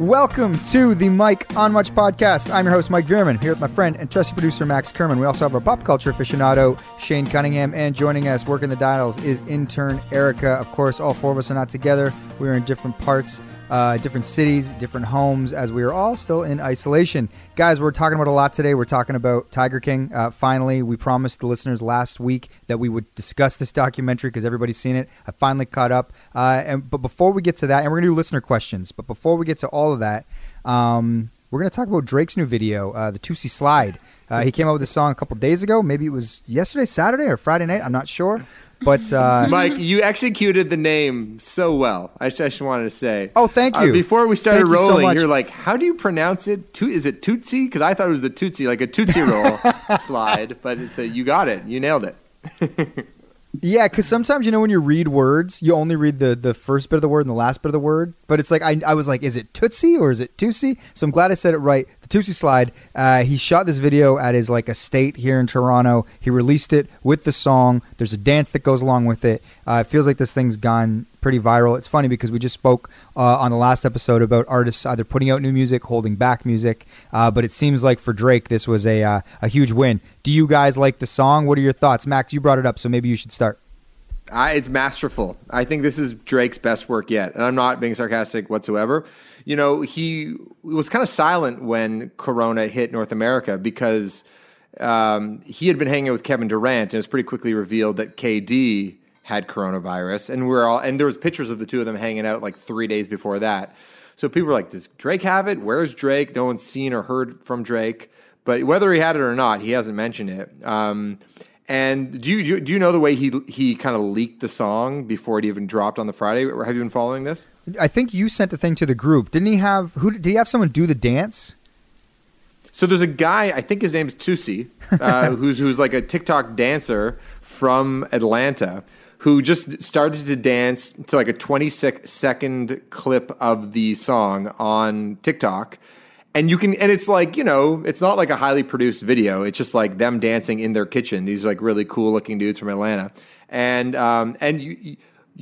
Welcome to the Mike on Much podcast. I'm your host, Mike Veerman, here with my friend and trusty producer, Max Kerman. We also have our pop culture aficionado, Shane Cunningham, and joining us working the dials is intern Erica. Of course, all four of us are not together. We're in different parts uh, different cities, different homes, as we are all still in isolation. Guys, we're talking about a lot today. We're talking about Tiger King. Uh, finally, we promised the listeners last week that we would discuss this documentary because everybody's seen it. I finally caught up. Uh, and but before we get to that, and we're gonna do listener questions. But before we get to all of that, um, we're gonna talk about Drake's new video, uh, the Toosie Slide. Uh, he came out with this song a couple days ago. Maybe it was yesterday, Saturday, or Friday night. I'm not sure. But uh, Mike, you executed the name so well. I just, I just wanted to say. Oh, thank Uh, you. before we started Thank you so rolling, you are like, "How do you pronounce it? To- is it Tootsie?" Because I thought it was the Tootsie, like a Tootsie Roll slide. But it's a, you got it. You nailed it. Yeah, because sometimes you know when you read words, you only read the the first bit of the word and the last bit of the word. But it's like I, I was like, is it Tootsie or is it Tootsie? So I'm glad I said it right. Tootsie slide. Uh, he shot this video at his like estate here in Toronto. He released it with the song. There's a dance that goes along with it. Uh, it feels like this thing's gone pretty viral. It's funny because we just spoke uh, on the last episode about artists either putting out new music, holding back music. Uh, but it seems like for Drake, this was a uh, a huge win. Do you guys like the song? What are your thoughts, Max? You brought it up, so maybe you should start. I, it's masterful. I think this is Drake's best work yet, and I'm not being sarcastic whatsoever. You know, he was kind of silent when Corona hit North America because um, he had been hanging out with Kevin Durant, and it was pretty quickly revealed that KD had coronavirus, and we're all and there was pictures of the two of them hanging out like three days before that. So people were like, "Does Drake have it? Where's Drake?" No one's seen or heard from Drake, but whether he had it or not, he hasn't mentioned it. Um, and do you do you- know the way he he kind of leaked the song before it even dropped on the Friday? Have you been following this? I think you sent a thing to the group. Didn't he have who did he have someone do the dance? So there's a guy, I think his name's Toosie, uh, who's who's like a TikTok dancer from Atlanta, who just started to dance to like a 26 second clip of the song on TikTok. And you can, and it's like, you know, it's not like a highly produced video. It's just like them dancing in their kitchen. These like really cool looking dudes from Atlanta. And, um, and you, you-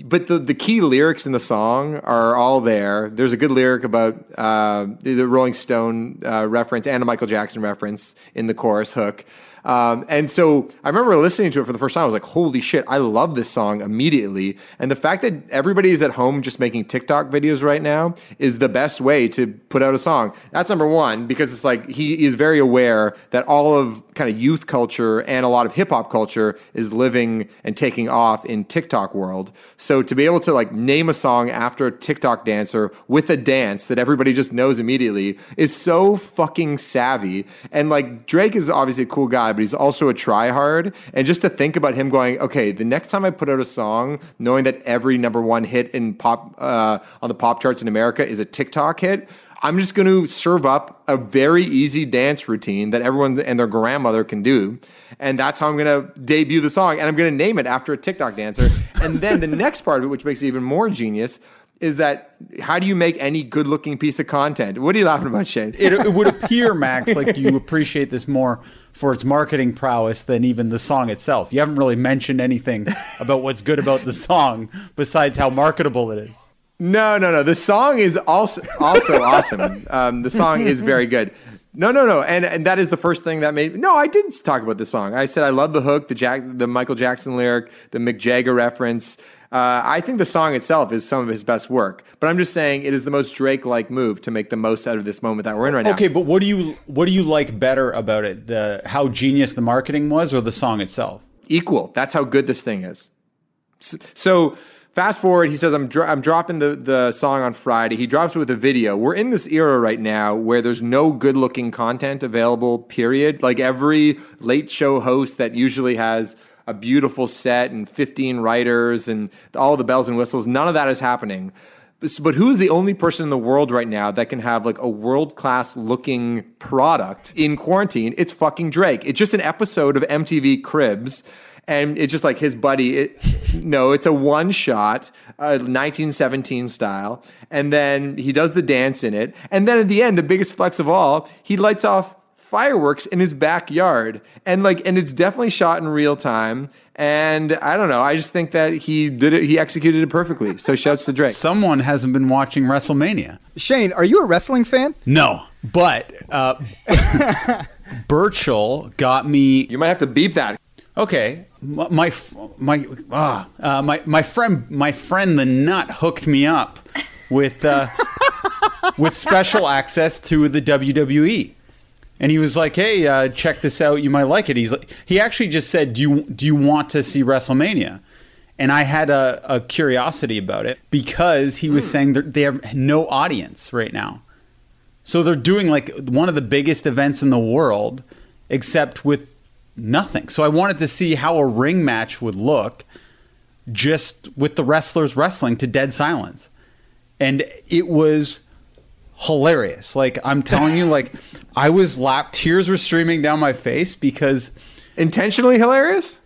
but the, the key lyrics in the song are all there. There's a good lyric about uh, the Rolling Stone uh, reference and a Michael Jackson reference in the chorus hook. Um, and so I remember listening to it for the first time. I was like, holy shit, I love this song immediately. And the fact that everybody is at home just making TikTok videos right now is the best way to put out a song. That's number one, because it's like he is very aware that all of kind of youth culture and a lot of hip hop culture is living and taking off in TikTok world. So to be able to like name a song after a TikTok dancer with a dance that everybody just knows immediately is so fucking savvy. And like Drake is obviously a cool guy, but he's also a tryhard. And just to think about him going, okay, the next time I put out a song, knowing that every number one hit in pop uh, on the pop charts in America is a TikTok hit. I'm just going to serve up a very easy dance routine that everyone and their grandmother can do. And that's how I'm going to debut the song. And I'm going to name it after a TikTok dancer. and then the next part of it, which makes it even more genius, is that how do you make any good looking piece of content? What are you laughing about, Shane? it, it would appear, Max, like you appreciate this more for its marketing prowess than even the song itself. You haven't really mentioned anything about what's good about the song besides how marketable it is. No, no, no. The song is also also awesome. Um, the song is very good. No, no, no, and and that is the first thing that made. No, I didn't talk about the song. I said I love the hook, the Jack, the Michael Jackson lyric, the Mick Jagger reference. Uh, I think the song itself is some of his best work. But I'm just saying it is the most Drake-like move to make the most out of this moment that we're in right now. Okay, but what do you what do you like better about it? The how genius the marketing was, or the song itself? equal. That's how good this thing is. So fast forward, he says, I'm, dro- I'm dropping the, the song on Friday. He drops it with a video. We're in this era right now where there's no good looking content available, period. Like every late show host that usually has a beautiful set and 15 writers and all the bells and whistles, none of that is happening. But who's the only person in the world right now that can have like a world class looking product in quarantine? It's fucking Drake. It's just an episode of MTV Cribs. And it's just like his buddy. It, no, it's a one shot, uh, 1917 style. And then he does the dance in it. And then at the end, the biggest flex of all, he lights off fireworks in his backyard, and like, and it's definitely shot in real time. And I don't know. I just think that he did it. He executed it perfectly. So shouts to Drake. Someone hasn't been watching WrestleMania. Shane, are you a wrestling fan? No, but uh, Burchell got me You might have to beep that. Okay, my my my, ah, uh, my my friend my friend the nut hooked me up with uh, with special access to the WWE, and he was like, "Hey, uh, check this out. You might like it." He's like, he actually just said, "Do you do you want to see WrestleMania?" And I had a, a curiosity about it because he was saying they have no audience right now, so they're doing like one of the biggest events in the world, except with nothing. So I wanted to see how a ring match would look just with the wrestlers wrestling to dead silence. And it was hilarious. Like I'm telling you like I was laughed tears were streaming down my face because Intentionally hilarious?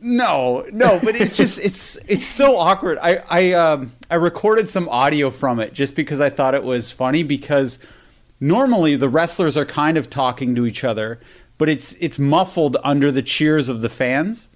no, no, but it's just it's it's so awkward. I I um I recorded some audio from it just because I thought it was funny because normally the wrestlers are kind of talking to each other, but it's it's muffled under the cheers of the fans.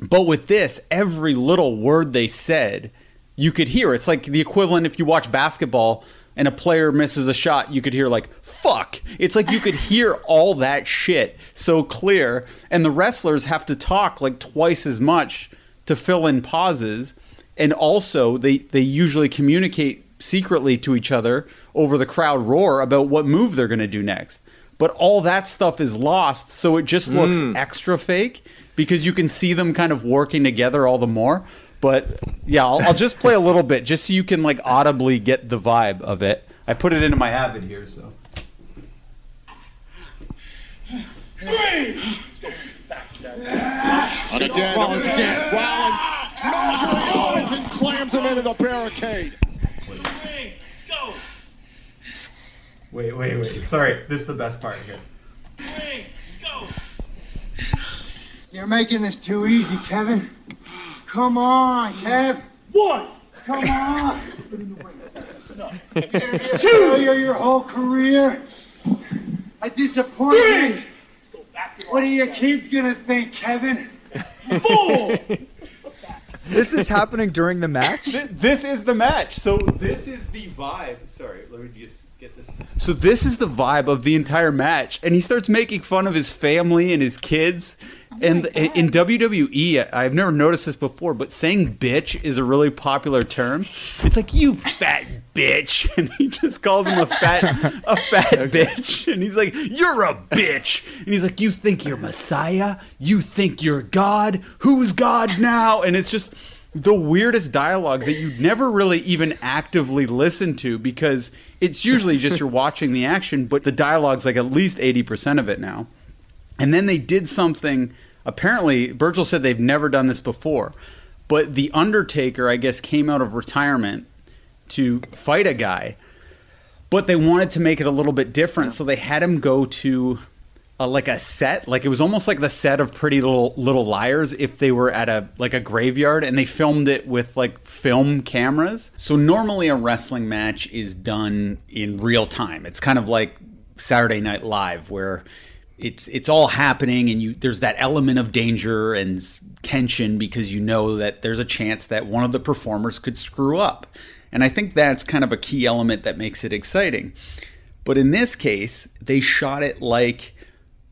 But with this, every little word they said, you could hear. It's like the equivalent if you watch basketball and a player misses a shot, you could hear like fuck. It's like you could hear all that shit so clear and the wrestlers have to talk like twice as much to fill in pauses and also they they usually communicate secretly to each other over the crowd roar about what move they're going to do next. But all that stuff is lost so it just looks mm. extra fake because you can see them kind of working together all the more but yeah I'll, I'll just play a little bit just so you can like audibly get the vibe of it i put it into my habit here so And again, Rollins again. Rollins measuring Owens and slams him into the barricade. wait wait wait sorry this is the best part here You're making this too easy, Kevin. Come on, Kev. One. Come on. Failure your whole career. A disappointment. What are your kids gonna think, Kevin? Four. This is happening during the match. Th- this is the match. So this is the vibe. Sorry, let me just get this. So this is the vibe of the entire match, and he starts making fun of his family and his kids. Oh and in WWE, I've never noticed this before, but saying "bitch" is a really popular term. It's like you fat bitch, and he just calls him a fat, a fat bitch, and he's like, "You're a bitch," and he's like, "You think you're Messiah? You think you're God? Who's God now?" And it's just the weirdest dialogue that you never really even actively listen to because it's usually just you're watching the action, but the dialogue's like at least 80% of it now. And then they did something. Apparently, Virgil said they've never done this before, but The Undertaker, I guess, came out of retirement to fight a guy, but they wanted to make it a little bit different, so they had him go to a, like a set, like it was almost like the set of Pretty Little Little Liars if they were at a like a graveyard, and they filmed it with like film cameras. So normally a wrestling match is done in real time. It's kind of like Saturday Night Live where it's it's all happening and you there's that element of danger and tension because you know that there's a chance that one of the performers could screw up. And I think that's kind of a key element that makes it exciting. But in this case, they shot it like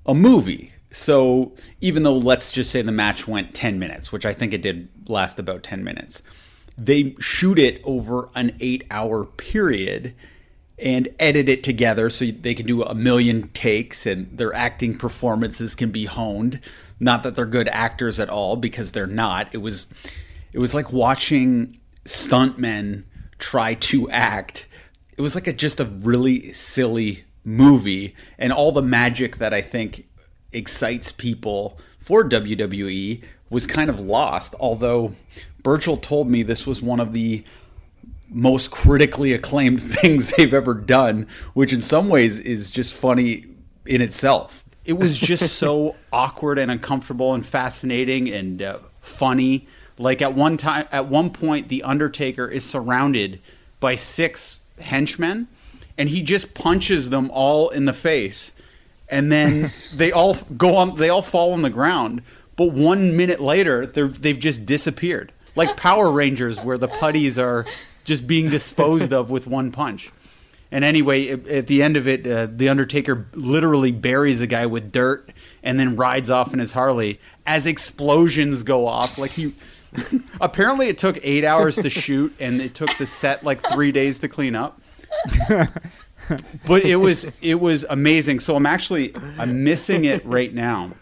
a movie. So even though let's just say the match went 10 minutes, which I think it did last about 10 minutes, they shoot it over an 8-hour period and edit it together so they can do a million takes and their acting performances can be honed. Not that they're good actors at all because they're not. It was it was like watching stuntmen try to act. It was like a just a really silly movie and all the magic that I think excites people for WWE was kind of lost. Although Burchell told me this was one of the most critically acclaimed things they've ever done, which in some ways is just funny in itself. It was just so awkward and uncomfortable and fascinating and uh, funny. Like at one time, at one point, the Undertaker is surrounded by six henchmen, and he just punches them all in the face and then they all go on. They all fall on the ground, but one minute later, they're they've just disappeared, like Power Rangers, where the putties are just being disposed of with one punch. And anyway, at the end of it, uh, the Undertaker literally buries a guy with dirt and then rides off in his Harley as explosions go off. Like he, apparently, it took eight hours to shoot, and it took the set like three days to clean up. but it was it was amazing. So I'm actually I'm missing it right now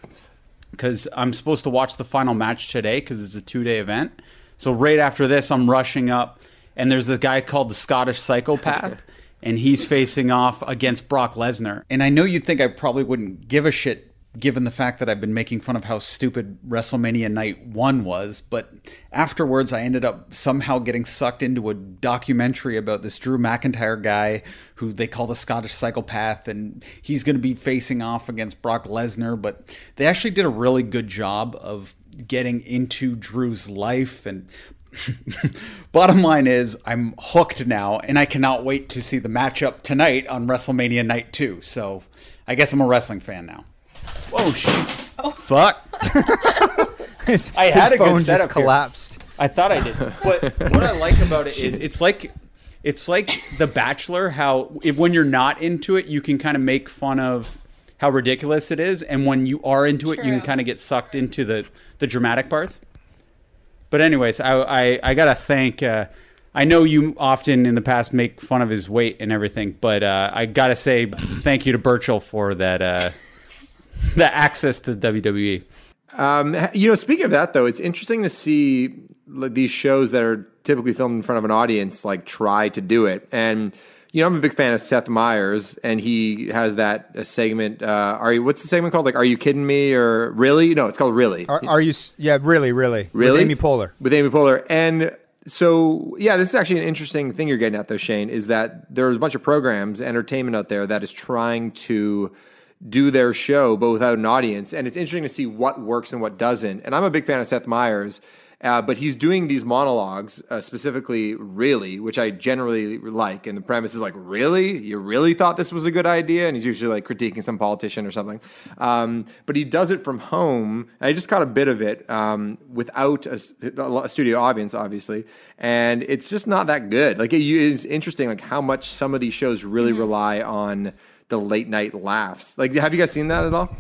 because I'm supposed to watch the final match today because it's a two day event. So right after this, I'm rushing up, and there's a guy called the Scottish Psychopath, and he's facing off against Brock Lesnar. And I know you'd think I probably wouldn't give a shit given the fact that I've been making fun of how stupid WrestleMania Night 1 was, but afterwards I ended up somehow getting sucked into a documentary about this Drew McIntyre guy who they call the Scottish psychopath and he's going to be facing off against Brock Lesnar, but they actually did a really good job of getting into Drew's life and Bottom line is, I'm hooked now, and I cannot wait to see the matchup tonight on WrestleMania Night 2. So I guess I'm a wrestling fan now. Whoa, shit. Oh. Fuck. His, I had his a good phone just setup here. collapsed. I thought I did. But what I like about it is it's like it's like The Bachelor. How if, when you're not into it, you can kind of make fun of how ridiculous it is, and when you are into it, you can kind of get sucked into the the dramatic parts. But anyways, I I, I gotta thank. Uh, I know you often in the past make fun of his weight and everything, but uh, I gotta say thank you to Burchell for that uh, the access to WWE. Um, you know, speaking of that, though, it's interesting to see these shows that are typically filmed in front of an audience like try to do it. And you know, I'm a big fan of Seth Meyers, and he has that segment. Uh, are you? What's the segment called? Like, are you kidding me? Or really? No, it's called really. Are, are you? Yeah, really, really, Really? With Amy Poehler. with Amy Poehler. And so, yeah, this is actually an interesting thing you're getting at, though, Shane, is that there's a bunch of programs, entertainment out there that is trying to do their show, but without an audience. And it's interesting to see what works and what doesn't. And I'm a big fan of Seth Meyers. Uh, but he's doing these monologues, uh, specifically, really, which I generally like. And the premise is like, really? You really thought this was a good idea? And he's usually like critiquing some politician or something. Um, but he does it from home. I just caught a bit of it um, without a studio audience, obviously. And it's just not that good. Like, it, it's interesting, like, how much some of these shows really rely on the late night laughs. Like, have you guys seen that at all?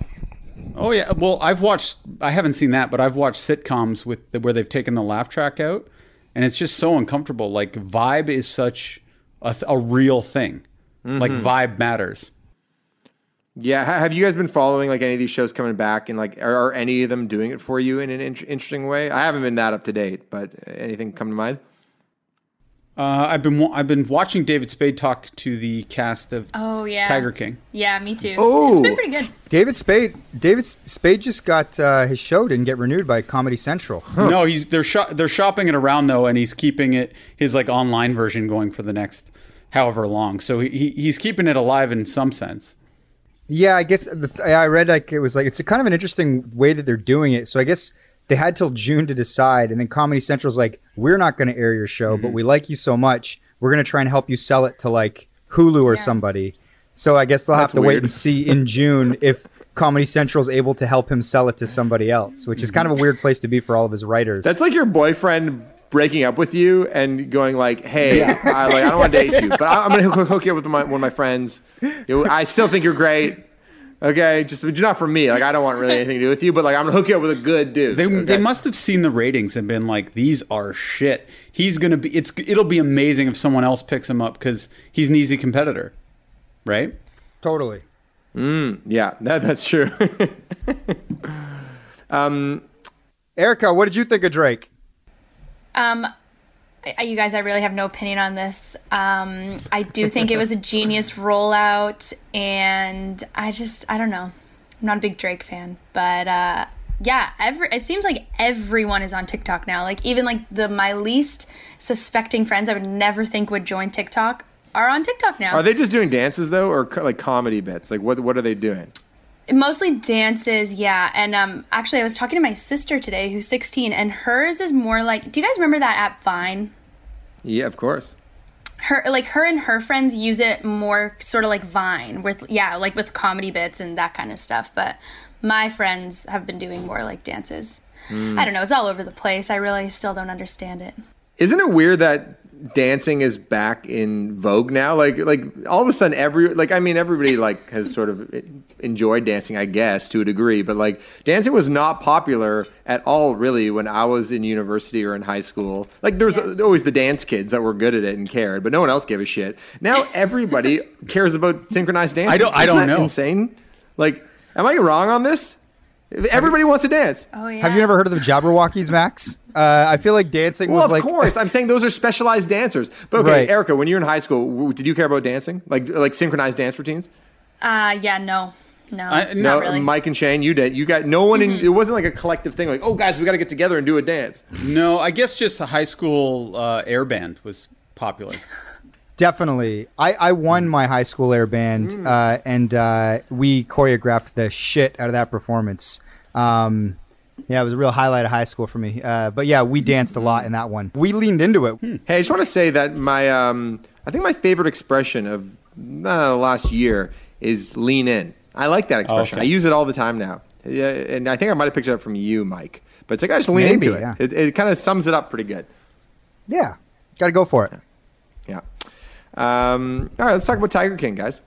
Oh yeah, well I've watched. I haven't seen that, but I've watched sitcoms with the, where they've taken the laugh track out, and it's just so uncomfortable. Like vibe is such a, a real thing. Like mm-hmm. vibe matters. Yeah, have you guys been following like any of these shows coming back, and like are, are any of them doing it for you in an in- interesting way? I haven't been that up to date, but anything come to mind? Uh, I've been wa- I've been watching David Spade talk to the cast of Oh yeah. Tiger King. Yeah, me too. Oh. It's been pretty good. David Spade. David Spade just got uh, his show didn't get renewed by Comedy Central. No, he's they're sho- they're shopping it around though, and he's keeping it his like online version going for the next however long. So he, he he's keeping it alive in some sense. Yeah, I guess the th- I read like it was like it's a kind of an interesting way that they're doing it. So I guess they had till June to decide, and then Comedy Central's like, "We're not going to air your show, but mm-hmm. we like you so much, we're going to try and help you sell it to like Hulu or Yeah. somebody." So I guess they'll have That's to wait and see in June if Comedy Central's able to help him sell it to somebody else, which is kind of a mm-hmm. weird place to be for all of his writers. That's like your boyfriend breaking up with you and going like, "Hey, I, like I don't want to date you, but I, I'm going to hook, hook you up with my, one of my friends. I still think you're great. Okay, just not for me. Like I don't want really anything to do with you, but like I'm gonna hook you up with a good dude. They, okay? they must have seen the ratings and been like, "These are shit." He's gonna be. It's it'll be amazing if someone else picks him up because he's an easy competitor, right? totally. Yeah, that, that's true. Erica, what did you think of Drake? Um, I- you guys, I really have no opinion on this. Um, I do think it was a genius rollout, and I just, I don't know. I'm not a big Drake fan, but uh, yeah, every it seems like everyone is on TikTok now. Like even like the my least suspecting friends, I would never think would join TikTok, are on TikTok now. Are they just doing dances though, or co- like comedy bits? Like what what are they doing? Mostly dances, yeah. And um, actually, I was talking to my sister today, who's 16, and hers is more like. Do you guys remember that app Vine? Yeah, of course. her like her and her friends use it more sort of like Vine with yeah, like with comedy bits and that kind of stuff. But my friends have been doing more like dances. I don't know. It's all over the place. I really still don't understand it. Isn't it weird that dancing is back in vogue now? Like, like all of a sudden, every like I mean, everybody like has sort of enjoyed dancing, I guess, to a degree. But like, dancing was not popular at all, really, when I was in university or in high school. Like, there was always the dance kids that were good at it and cared, but no one else gave a shit. Now everybody cares about synchronized dancing. I don't- I Isn't don't that know. Insane. Like, am I wrong on this? Everybody wants to dance. Oh yeah. Have you never heard of the Jabbawockeez, Max? Uh, I feel like dancing Well, was of like Of course. I'm saying those are specialized dancers. But okay, Right. Erica, when you were in high school, w- did you care about dancing? Like like synchronized dance routines? Uh yeah, no. No. I- not No, really. Mike and Shane, you did. You got no one in. It wasn't like a collective thing. Like, oh, guys, we got to get together and do a dance. No, I guess just a high school uh, air band was popular. Definitely. I, I won my high school air band, Hmm. uh, and uh, we choreographed the shit out of that performance. Um, yeah, it was a real highlight of high school for me. Uh, but yeah, we danced a lot in that one. We leaned into it. Hey, I just want to say that my, um, I think my favorite expression of uh, the last year is lean in. I like that expression. okay. I use it all the time now. Yeah, and I think I might have picked it up from you, Mike. But it's like I just lean Maybe, into it. yeah. It, it kind of sums it up pretty good. Yeah, got to go for it. Yeah. Um, all right, let's talk about Tiger King, guys.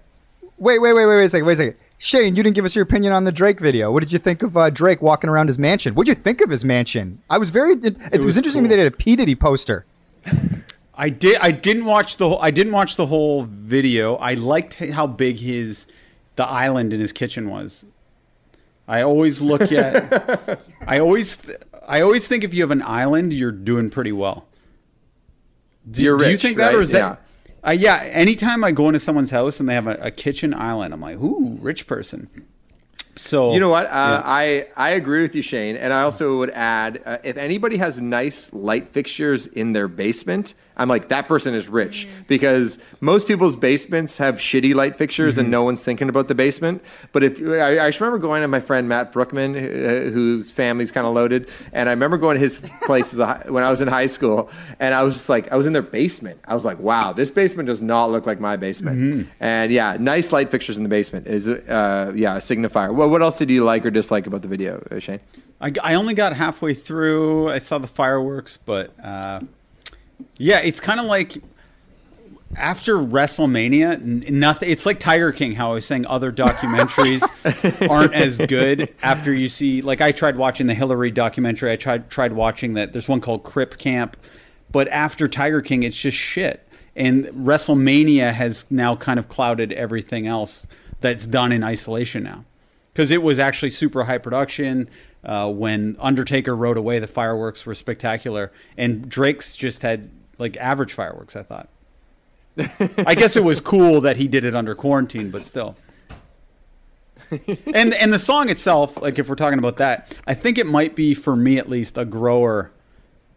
Wait, wait, wait, wait, wait a second, wait a second. Shane, you didn't give us your opinion on the Drake video. What did you think of uh, Drake walking around his mansion? What did you think of his mansion? I was very. It, it was, was interesting to me cool. they did a P Diddy poster. I did. I didn't watch the. Whole, I didn't watch the whole video. I liked how big his the island in his kitchen was. I always look at. I always. th- I always think if you have an island, you're doing pretty well. Do, You're do you think that, right? or is that? Uh, yeah. Anytime I go into someone's house and they have a, a kitchen island, I'm like, ooh, rich person. So You know what? Uh, I I agree with you, Shane, and I also would add uh, if anybody has nice light fixtures in their basement, I'm like that person is rich because most people's basements have shitty light fixtures and no one's thinking about the basement. But if I, I just remember going to my friend Matt Brookman, uh, whose family's kind of loaded, and I remember going to his place as a, when I was in high school, and I was just like I was in their basement. I was like, wow, this basement does not look like my basement. And yeah, nice light fixtures in the basement is uh, yeah a signifier. Well, what else did you like or dislike about the video, uh, Shane? I, I only got halfway through. I saw the fireworks, but uh, yeah, it's kind of like after WrestleMania, n- nothing. It's like Tiger King. How I was saying, other documentaries aren't as good after you see. Like I tried watching the Hillary documentary. I tried tried watching that. There's one called Crip Camp, but after Tiger King, it's just shit. And WrestleMania has now kind of clouded everything else that's done in isolation now because it was actually super high production. Uh, when Undertaker rode away, the fireworks were spectacular, and Drake's just had like average fireworks. I thought. I guess it was cool that he did it under quarantine, but still. and and the song itself, like if we're talking about that, I think it might be for me at least a grower,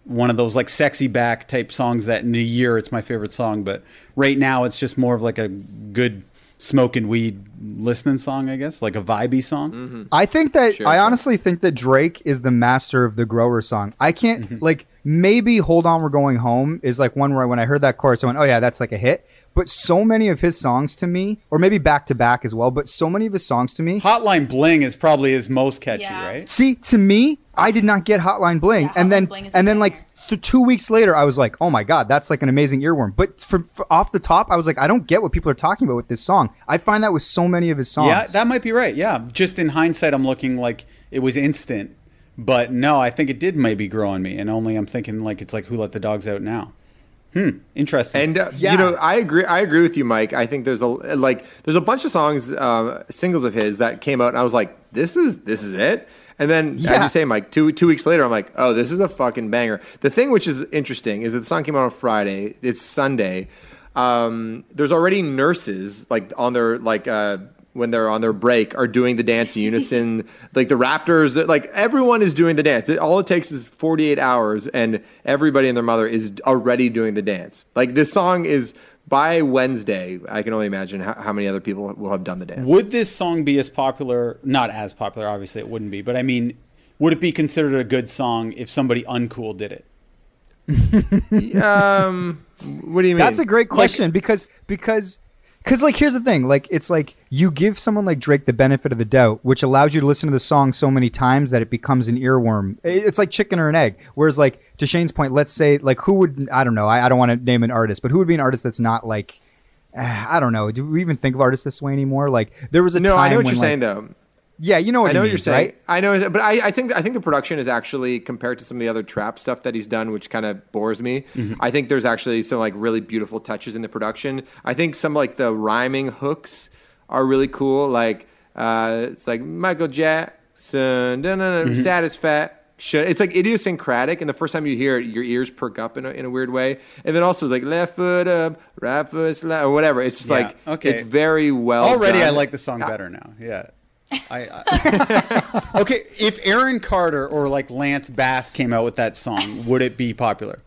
one of those like sexy back type songs that in a year it's my favorite song, but right now it's just more of like a good smoking weed listening song, I guess, like a vibey song. Mm-hmm. I think that Sure, I sure. honestly think that Drake is the master of the grower song. I can't mm-hmm. like maybe "Hold On, We're Going Home" is like one where when I heard that chorus, I went, "Oh yeah, that's like a hit." But so many of his songs to me, or maybe back to back as well, but so many of his songs to me, Hotline Bling is probably his most catchy, Yeah. right? see to me, I did not get Hotline Bling, Yeah, and Hotline then Bling is a and then like th- two weeks later, I was like, "Oh my god, that's like an amazing earworm." But for, for off the top, I was like, "I don't get what people are talking about with this song." I find that with so many of his songs. Yeah, that might be right. Yeah, just in hindsight, I'm looking like it was instant, but no, I think it did maybe grow on me, and only I'm thinking like it's like who let the dogs out now. Hmm, interesting. And uh, Yeah. you know, I agree. I agree with you, Mike. I think there's a like there's a bunch of songs, uh, singles of his that came out, and I was like, this is this is it. And then, as you say, Mike, two two weeks later, I'm like, oh, this is a fucking banger. The thing which is interesting is that the song came out on Friday. It's Sunday. Um, there's already nurses like on their like uh, when they're on their break are doing the dance in unison. like the Raptors, like everyone is doing the dance. It, all it takes is 48 hours, and everybody and their mother is already doing the dance. Like this song is by Wednesday. I can only imagine how, how many other people will have done the dance. would this song be as popular? Not as popular, obviously, it wouldn't be. But I mean, would it be considered a good song if somebody uncool did it? um, What do you mean? That's a great question because because because like here's the thing like it's like you give someone like Drake the benefit of the doubt, which allows you to listen to the song so many times that it becomes an earworm. It's like chicken or an egg. Whereas like to Shane's point, let's say like who would I don't know I, I don't want to name an artist, but who would be an artist that's not like I don't know. Do we even think of artists this way anymore? Like there was a no, time I know what when, you're like- saying though. Yeah, you know what I know what means, you're saying. right? I know, but I, I think I think the production is actually compared to some of the other trap stuff that he's done, which kind of bores me. Mm-hmm. I think there's actually some like really beautiful touches in the production. I think some like the rhyming hooks are really cool. Like uh, it's like Michael Jackson, Mm-hmm. satisfaction. It's like idiosyncratic, and the first time you hear it, your ears perk up in a, in a weird way. And then also like left foot up, right foot slide, or whatever. It's just Yeah, like okay. it's very well. Already, I like the song better now. Yeah. I, I okay. If Aaron Carter or like Lance Bass came out with that song, would it be popular?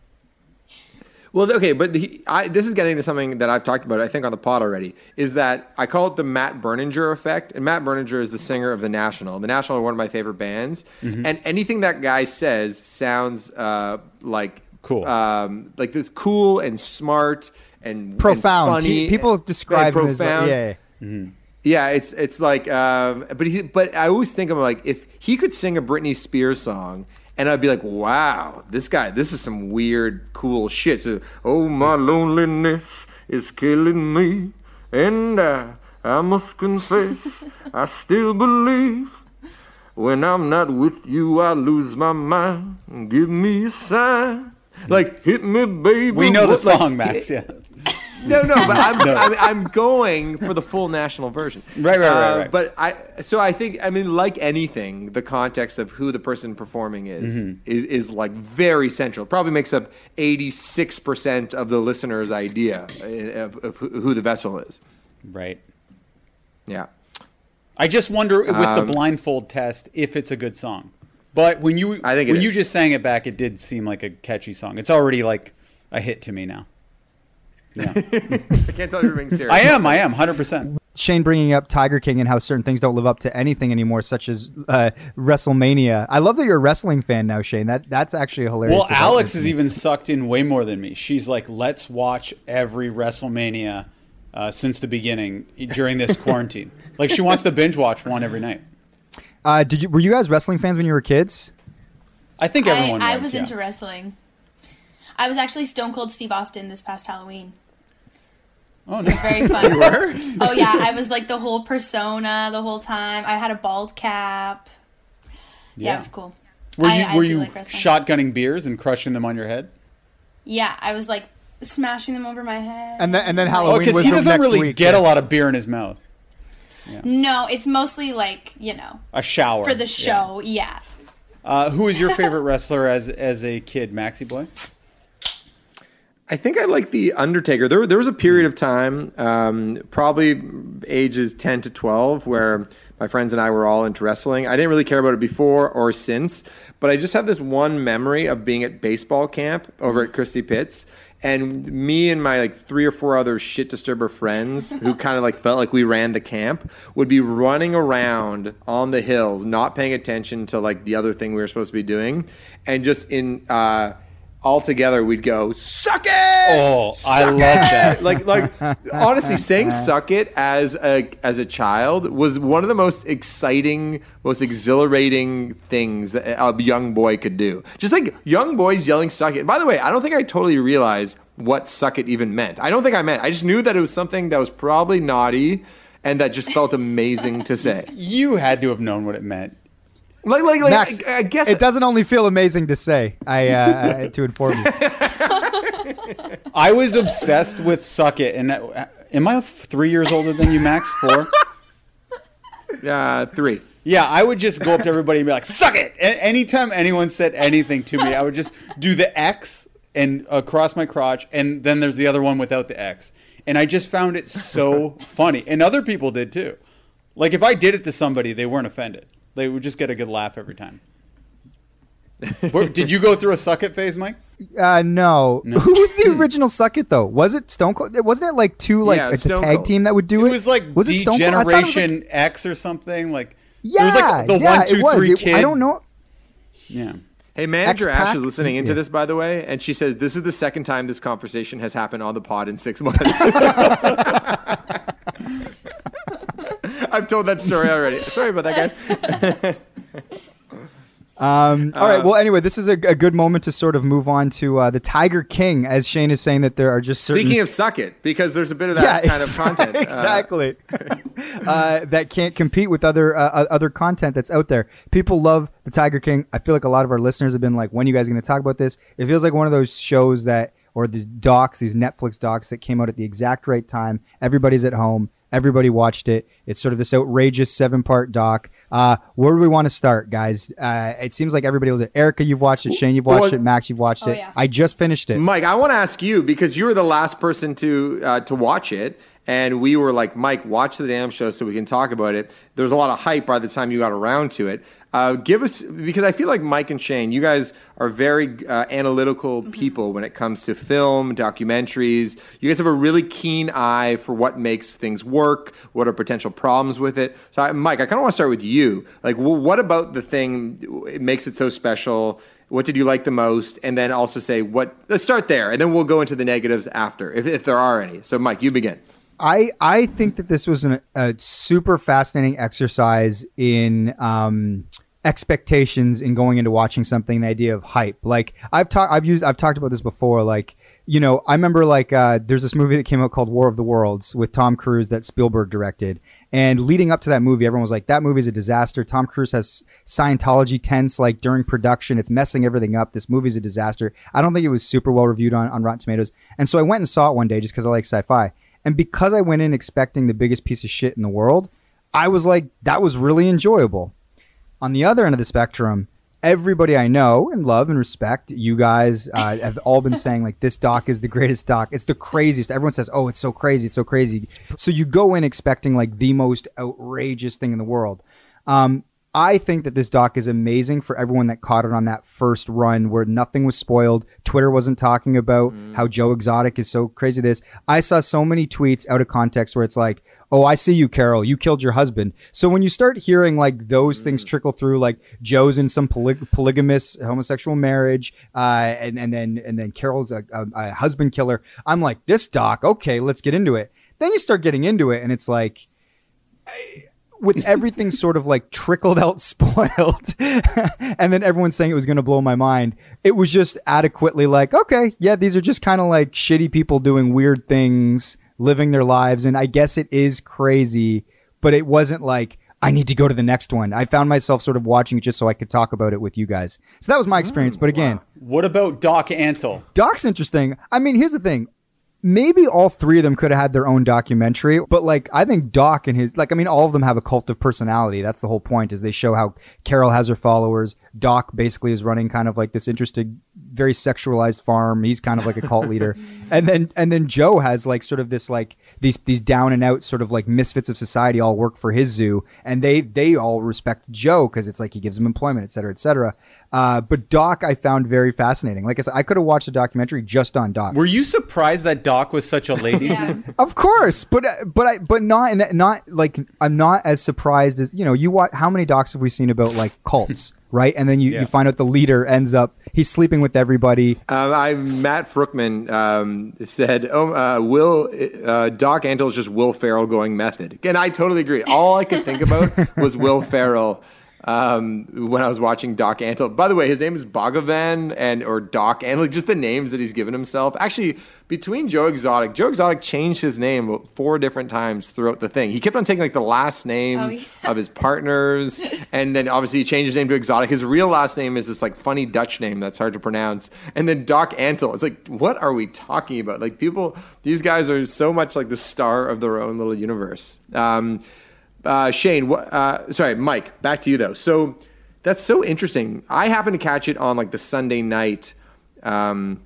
Well, okay, but he, I, this is getting to something that I've talked about, I think, on the pod already. Is that I call it the Matt Berninger effect, and Matt Berninger is the singer of the National. The National are one of my favorite bands, Mm-hmm. and anything that guy says sounds uh, like Cool. um, like this cool and smart and Profound. And funny He- people and describe him as like, profound. yeah. Yeah, it's it's like, um, but he, but I always think of him like if he could sing a Britney Spears song, and I'd be like, wow, this guy, this is some weird, cool shit. So, oh, my loneliness is killing me, and I, I must confess, I still believe. When I'm not with you, I lose my mind. Give me a sign. Like, hit me, baby. We know the What- like, song, Max. Yeah. No, no, but I'm, I'm, I'm going for the full national version. Right, right, right, Uh, right. But I, so I think, I mean, like anything, the context of who the person performing is Mm-hmm. is, is like very central. Probably makes up 86 percent of the listener's idea uh, of, of who the vessel is. Right. Yeah. I just wonder with Um, the blindfold test if it's a good song. But when you I think when you just sang it back, it did seem like a catchy song. It's already like a hit to me now. Yeah. I can't tell if you're being serious. I am. I am. Hundred percent. Shane bringing up Tiger King and how certain things don't live up to anything anymore, such as uh, WrestleMania. I love that you're a wrestling fan now, Shane. That that's actually a hilarious. Well, Alex is even sucked in way more than me. She's like, let's watch every WrestleMania uh, since the beginning during this quarantine. Like she wants to binge watch one every night. Uh, did you were you guys wrestling fans when you were kids? I think everyone I, I was. was yeah. into wrestling. I was actually Stone Cold Steve Austin this past Halloween. Oh no. Very fun. Oh yeah, I was like the whole persona the whole time. I had a bald cap. Yeah, it was cool. Were you I were do you like shotgunning beers and crushing them on your head? Yeah, I was like smashing them over my head. And then and then Halloween Oh, Halloween because was he doesn't really week. get yeah. a lot of beer in his mouth. No, it's mostly like you know A shower for the Yeah. show. Yeah. Uh, who is your favorite wrestler as as a kid, Maxie boy? I think I like the Undertaker. There, there was a period of time, um, probably ages ten to twelve, where my friends and I were all into wrestling. I didn't really care about it before or since, but I just have this one memory of being at baseball camp over at Christie Pitts, and me and my like three or four other shit disturber friends who kind of like felt like we ran the camp would be running around on the hills, not paying attention to like the other thing we were supposed to be doing, and just in. Uh, all together we'd go suck it Oh, I love it!" that. like like honestly saying suck it as a as a child was one of the most exciting most exhilarating things that a young boy could do just like young boys yelling suck it and by the way i don't think i totally realized what suck it even meant i don't think i meant i just knew that it was something that was probably naughty and that just felt amazing to say You had to have known what it meant. Like like like Max, I, I guess it doesn't only feel amazing to say. I uh, to inform you. I was obsessed with Suck It, and uh, am I three years older than you, Max? Four. uh, three Yeah, I would just go up to everybody and be like, "Suck it!" A- anytime anyone said anything to me, I would just do the X and across my crotch, and then there's the other one without the X, and I just found it so funny, and other people did too. Like if I did it to somebody, they weren't offended; they would just get a good laugh every time. Where- did you go through a suck it phase, Mike? Uh, no. Who was the original Suck It though? Was it Stone Cold? Wasn't it like two like Yeah, it's a tag Cold. team that would do It it? was like was it Stone Cold? I thought it was, like- Generation X or something. Like yeah, it was like the yeah, one, two, it was. three It- kid. I don't know. Yeah. Hey, manager Ash X-Pac? is listening into Yeah. this, by the way, and she says this is the second time this conversation has happened on the pod in six months. I've told that story already. Sorry about that, guys. Um, all right. Well, anyway, this is a, a good moment to sort of move on to uh, the Tiger King, as Shane is saying that there are just certain Speaking of suck it, because there's a bit of that yeah, kind of content. Uh, exactly. uh, that can't compete with other uh, uh, other content that's out there. People love the Tiger King. I feel like a lot of our listeners have been like, "When are you guys going to talk about this?" It feels like one of those shows that, or these docs, these Netflix docs that came out at the exact right time. Everybody's at home. Everybody watched it. It's sort of this outrageous seven part doc. Uh, where do we want to start, guys? Uh, it seems like everybody was it. Erica, you've watched it. Shane, you've watched Well- it. Max, you've watched Oh, it. yeah. I just finished it. Mike, I want to ask you because you were the last person to uh, to watch it, and we were like, Mike, watch the damn show so we can talk about it. There was a lot of hype by the time you got around to it. Uh, give us because I feel like Mike and Shane, you guys are very uh, analytical people when it comes to film, documentaries. You guys have a really keen eye for what makes things work, what are potential problems with it. So, I, Mike, I kind of want to start with you. Like, wh- what about the thing it makes it so special? What did you like the most? And then also say what. Let's start there, and then we'll go into the negatives after, if, if there are any. So, Mike, you begin. I I think that this was an, a super fascinating exercise in um, expectations in going into watching something. The idea of hype, like I've talked, I've used, I've talked about this before. Like you know, I remember like uh, there's this movie that came out called War of the Worlds with Tom Cruise that Spielberg directed, and leading up to that movie, everyone was like, that movie's a disaster. Tom Cruise has Scientology tents like during production, it's messing everything up. This movie's a disaster. I don't think it was super well reviewed on on Rotten Tomatoes, and so I went and saw it one day just because I like sci-fi. And because I went in expecting the biggest piece of shit in the world, I was like, that was really enjoyable. On the other end of the spectrum, everybody I know and love and respect, you guys uh, have all been saying, like, this doc is the greatest doc. It's the craziest. Everyone says, oh, it's so crazy. It's so crazy. So you go in expecting, like, the most outrageous thing in the world. Um, I think that this doc is amazing for everyone that caught it on that first run where nothing was spoiled. Twitter wasn't talking about how Joe Exotic is so crazy. This I saw so many tweets out of context where it's like, "Oh, I see you, Carol. You killed your husband." So when you start hearing like those things trickle through, like Joe's in some poly- polygamous homosexual marriage, uh, and and then and then Carol's a, a, a husband killer, I'm like, this doc. Okay, let's get into it. Then you start getting into it, and it's like with everything sort of like trickled out spoiled and then everyone saying it was going to blow my mind it was just adequately like okay yeah these are just kind of like shitty people doing weird things living their lives and i guess it is crazy but it wasn't like i need to go to the next one i found myself sort of watching it just so i could talk about it with you guys so that was my experience but again What about Doc Antle? Doc's interesting. I mean, here's the thing. Maybe all three of them could have had their own documentary, but like I think Doc and his like I mean all of them have a cult of personality. That's the whole point is they show how Carol has her followers. Doc basically is running kind of like this interesting very sexualized farm. He's kind of like a cult leader. And then and then Joe has like sort of this like these these down and out sort of like misfits of society all work for his zoo and they they all respect Joe because it's like he gives them employment, et cetera, et cetera. Uh, but Doc I found very fascinating. Like I said, I could have watched a documentary just on Doc. Were you surprised that Doc was such a ladies' man? Of course, but uh, but I but not not like I'm not as surprised as you know. You watch how many docs have we seen about like cults, right? And then you, Yeah. you find out the leader ends up he's sleeping with everybody. Um, I Matt Fruckman um, said, "Oh, uh, Will uh, Doc Antle is just Will Ferrell going method." And I totally agree. All I could think about was Will Ferrell um, when I was watching Doc Antle. By the way, his name is Bhagavan and or Doc Antle. Just the names that he's given himself. Actually, between Joe Exotic, Joe Exotic changed his name four different times throughout the thing. He kept on taking like the last name Oh, yeah. of his partners, and then obviously he changed his name to Exotic. His real last name is this like funny Dutch name that's hard to pronounce. And then Doc Antle. It's like, what are we talking about? Like people, these guys are so much like the star of their own little universe. Um, uh, Shane, uh, sorry, Mike, back to you though. So that's so interesting. I happened to catch it on like the Sunday night. Um,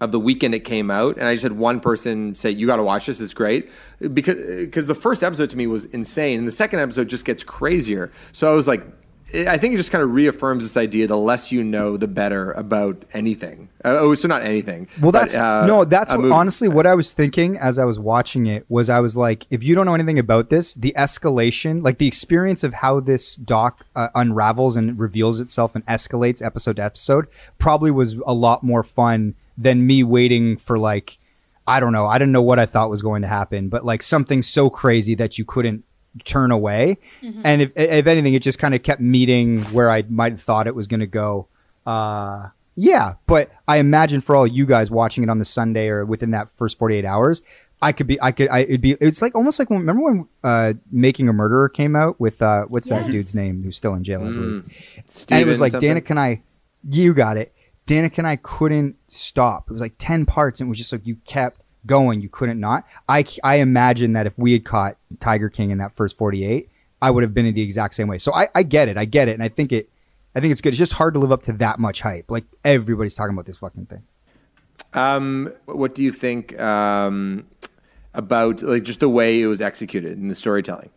of the weekend it came out, and I just had one person say, "You got to watch this; it's great." Because because the first episode to me was insane, and the second episode just gets crazier. So I was like, I think it just kind of reaffirms this idea: the less you know, the better about anything. Uh, oh, so not anything. Well, but, that's uh, no. That's what, honestly what I was thinking as I was watching it was I was like, if you don't know anything about this, the escalation, like the experience of how this doc uh, unravels and reveals itself and escalates episode to episode, probably was a lot more fun than me waiting for like, I don't know, I didn't know what I thought was going to happen, but like something so crazy that you couldn't turn away. And if, if anything, it just kind of kept meeting where I might have thought it was going to go. Uh, yeah, but I imagine for all you guys watching it on the Sunday or within that first 48 hours, I could be, I could, I, it'd be, it's like almost like when, remember when, uh, Making a Murderer came out with, uh, what's that dude's name who's still in jail, I believe. and it was like something? Danica and I, you got it. Danica and I couldn't stop. It was like 10 parts and it was just like you kept going. You couldn't not. I, I imagine that if we had caught Tiger King in that first 48, I would have been in the exact same way. So I, I get it. I get it. And I think it, I think it's good. It's just hard to live up to that much hype. Like everybody's talking about this fucking thing. Um, what do you think um, about like just the way it was executed in the storytelling?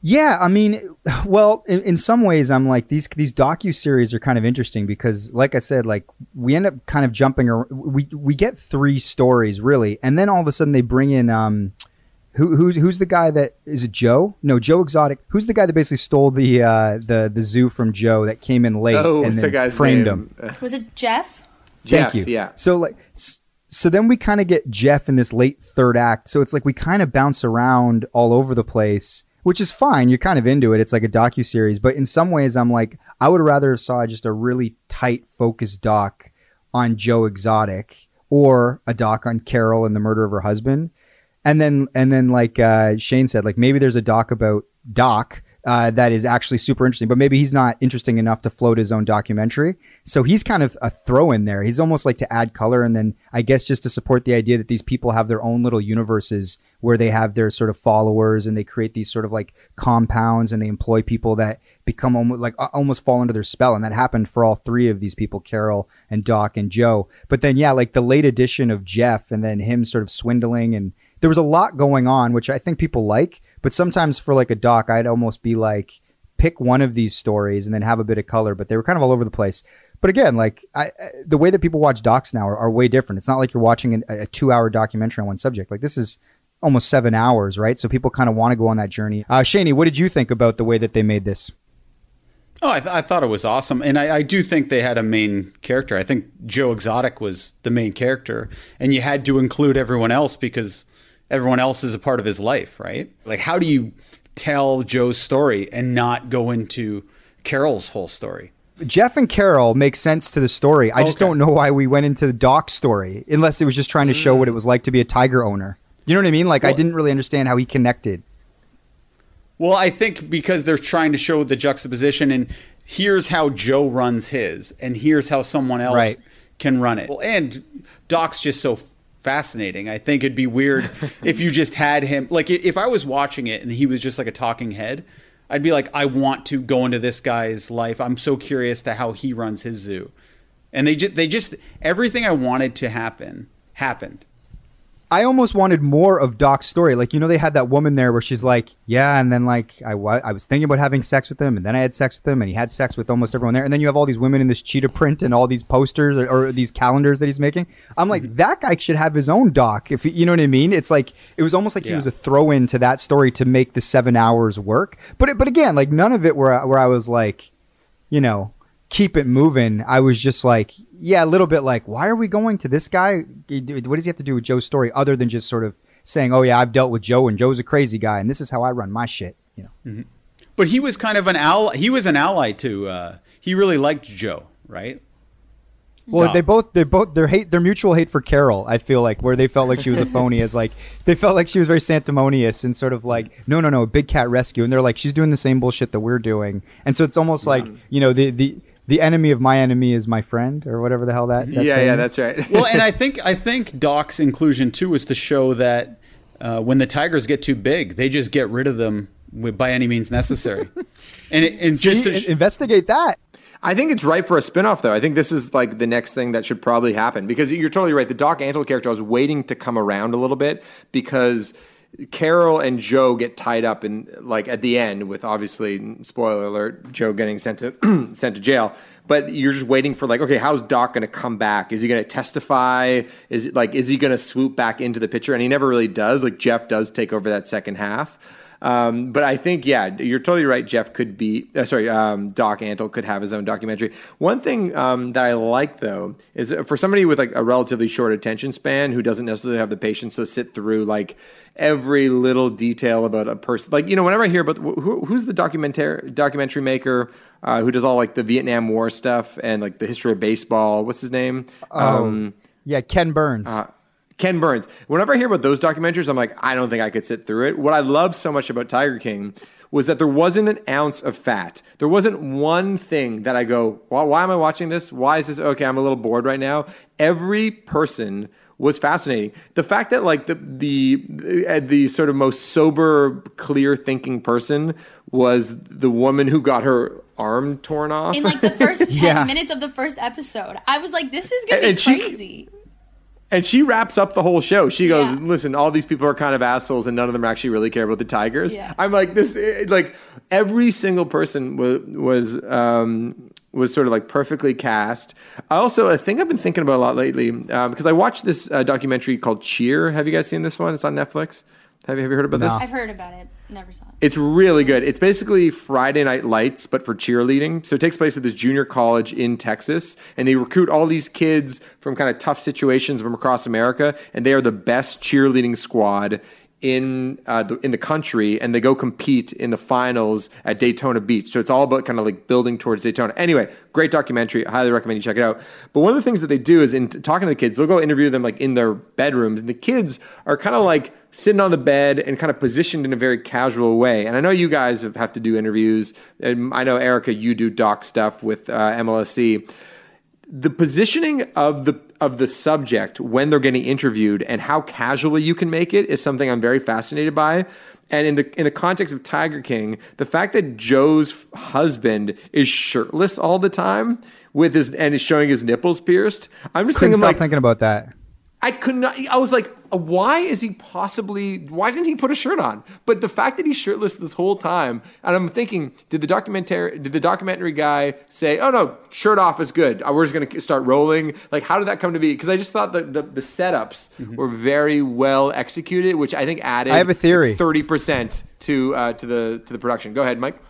Yeah, I mean, well, in, in some ways, I'm like these these docu series are kind of interesting because, like I said, like we end up kind of jumping. ar- We we get three stories really, and then all of a sudden they bring in um, who who's who's the guy that is it Joe? No, Joe Exotic. Who's the guy that basically stole the uh, the the zoo from Joe that came in late oh, and then the guy's framed name? him? Uh, Was it Jeff? Jeff, Thank you. Yeah. So like, so then we kind of get Jeff in this late third act. So it's like we kind of bounce around all over the place, which is fine. You're kind of into it. It's like a docu series, but in some ways, I'm like, I would rather have saw just a really tight, focused doc on Joe Exotic or a doc on Carol and the murder of her husband, and then and then like uh, Shane said, like maybe there's a doc about Doc. Uh, that is actually super interesting, but maybe he's not interesting enough to float his own documentary. So he's kind of a throw in there. He's almost like to add color, and then I guess just to support the idea that these people have their own little universes where they have their sort of followers and they create these sort of like compounds and they employ people that become almost like almost fall under their spell. And that happened for all three of these people, Carol and Doc and Joe. But then yeah, like the late addition of Jeff and then him sort of swindling and there was a lot going on, which I think people like. But sometimes for like a doc, I'd almost be like, pick one of these stories and then have a bit of color. But they were kind of all over the place. But again, like I, the way that people watch docs now are, are way different. It's not like you're watching an, a two-hour documentary on one subject. Like this is almost seven hours, right? So people kind of want to go on that journey. Uh, Shaney, what did you think about the way that they made this? Oh, I, th- I thought it was awesome, and I, I do think they had a main character. I think Joe Exotic was the main character, and you had to include everyone else because everyone else is a part of his life, right? Like, how do you tell Joe's story and not go into Carol's whole story? Jeff and Carol make sense to the story. I just don't know why we went into the doc story, unless it was just trying to show what it was like to be a tiger owner. You know what I mean? Like I didn't really understand how he connected. Well, I think because they're trying to show the juxtaposition and here's how Joe runs his and here's how someone else Right. can run it. Well, and Doc's just so fascinating. I think it'd be weird if you just had him like if I was watching it and he was just like a talking head, I'd be like I want to go into this guy's life. I'm so curious to how he runs his zoo. And they just they just everything I wanted to happen happened. I almost wanted more of Doc's story. Like, you know, they had that woman there where she's like, yeah, and then like I, I was thinking about having sex with him, and then I had sex with him, and he had sex with almost everyone there. And then you have all these women in this cheetah print and all these posters or, or these calendars that he's making. I'm like, mm-hmm. that guy should have his own doc. If he- you know what I mean? It's like it was almost like he was a throw in to that story to make the seven hours work. But it, but again, like none of it where where I was like, you know, keep it moving. I was just like, yeah, a little bit like, why are we going to this guy? What does he have to do with Joe's story other than just sort of saying, oh yeah, I've dealt with Joe and Joe's a crazy guy and this is how I run my shit. You know, But he was kind of an ally. He was an ally to. Uh, he really liked Joe, right? well, Doc. they both they both their hate their mutual hate for Carol. I feel like where they felt like she was a phony is like they felt like she was very sanctimonious and sort of like no no no big cat rescue and they're like she's doing the same bullshit that we're doing and so it's almost like you know the the. The enemy of my enemy is my friend, or whatever the hell that. that yeah, yeah, is. that's right. well, and I think I think Doc's inclusion too is to show that uh, when the tigers get too big, they just get rid of them by any means necessary, and it, and just to, in- investigate that. I think it's ripe for a spin-off though. I think this is like the next thing that should probably happen because you're totally right. The Doc Antle character I was waiting to come around a little bit because Carol and Joe get tied up in like at the end with obviously spoiler alert Joe getting sent to sent to jail. But you're just waiting for like okay, how's Doc going to come back? Is he going to testify? Is it like is he going to swoop back into the picture? And he never really does. Like Jeff does take over that second half. Um, but I think, yeah, you're totally right. Jeff could be, uh, sorry, um, Doc Antle could have his own documentary. One thing um, that I like, though, is for somebody with like a relatively short attention span who doesn't necessarily have the patience to sit through like every little detail about a person. Like, you know, whenever I hear about who, who's the documentary documentary maker uh, who does all like the Vietnam War stuff and like the history of baseball, what's his name? Um, Yeah, Ken Burns. uh, Ken Burns. Whenever I hear about those documentaries, I'm like, I don't think I could sit through it. What I love so much about Tiger King was that there wasn't an ounce of fat. There wasn't one thing that I go, why, why am I watching this? Why is this? Okay, I'm a little bored right now. Every person was fascinating. The fact that like the the uh, the sort of most sober, clear thinking person was the woman who got her arm torn off. In like the first 10 Yeah. minutes of the first episode, I was like, this is going to be And she- crazy. And she wraps up the whole show. She goes, Yeah. "Listen, all these people are kind of assholes, and none of them actually really care about the Tigers." Yeah. I'm like, this, eh, like every single person was was um, was sort of like perfectly cast. I also a thing I've been thinking about a lot lately um, because I watched this uh, documentary called Cheer. Have you guys seen this one? It's on Netflix. Have you, have you heard about this? I've heard about it. Never saw it. It's really good. It's basically Friday Night Lights, but for cheerleading. So it takes place at this junior college in Texas, and they recruit all these kids from kind of tough situations from across America, and they are the best cheerleading squad in uh, the, in the country, and they go compete in the finals at Daytona Beach. So it's all about kind of like building towards Daytona. Anyway, great documentary. I highly recommend you check it out. But one of the things that they do is in talking to the kids, they'll go interview them like in their bedrooms, and the kids are kind of like sitting on the bed and kind of positioned in a very casual way. And I know you guys have, have to do interviews. And I know Erica, you do doc stuff with uh, MLSE. The positioning of the of the subject when they're getting interviewed and how casually you can make it is something I'm very fascinated by. And in the in the context of Tiger King, the fact that Joe's husband is shirtless all the time with his and is showing his nipples pierced, I'm just Couldn't thinking stop like thinking about that. I could not. I was like, why is he possibly? Why didn't he put a shirt on? But the fact that he's shirtless this whole time, and I'm thinking, did the documentary, did the documentary guy say, "Oh no, shirt off is good. Uh, We're just going to start rolling"? Like, how did that come to be? Because I just thought that the, the setups were very well executed, which I think added. I have a theory. Thirty percent to uh, to the to the production. Go ahead, Mike.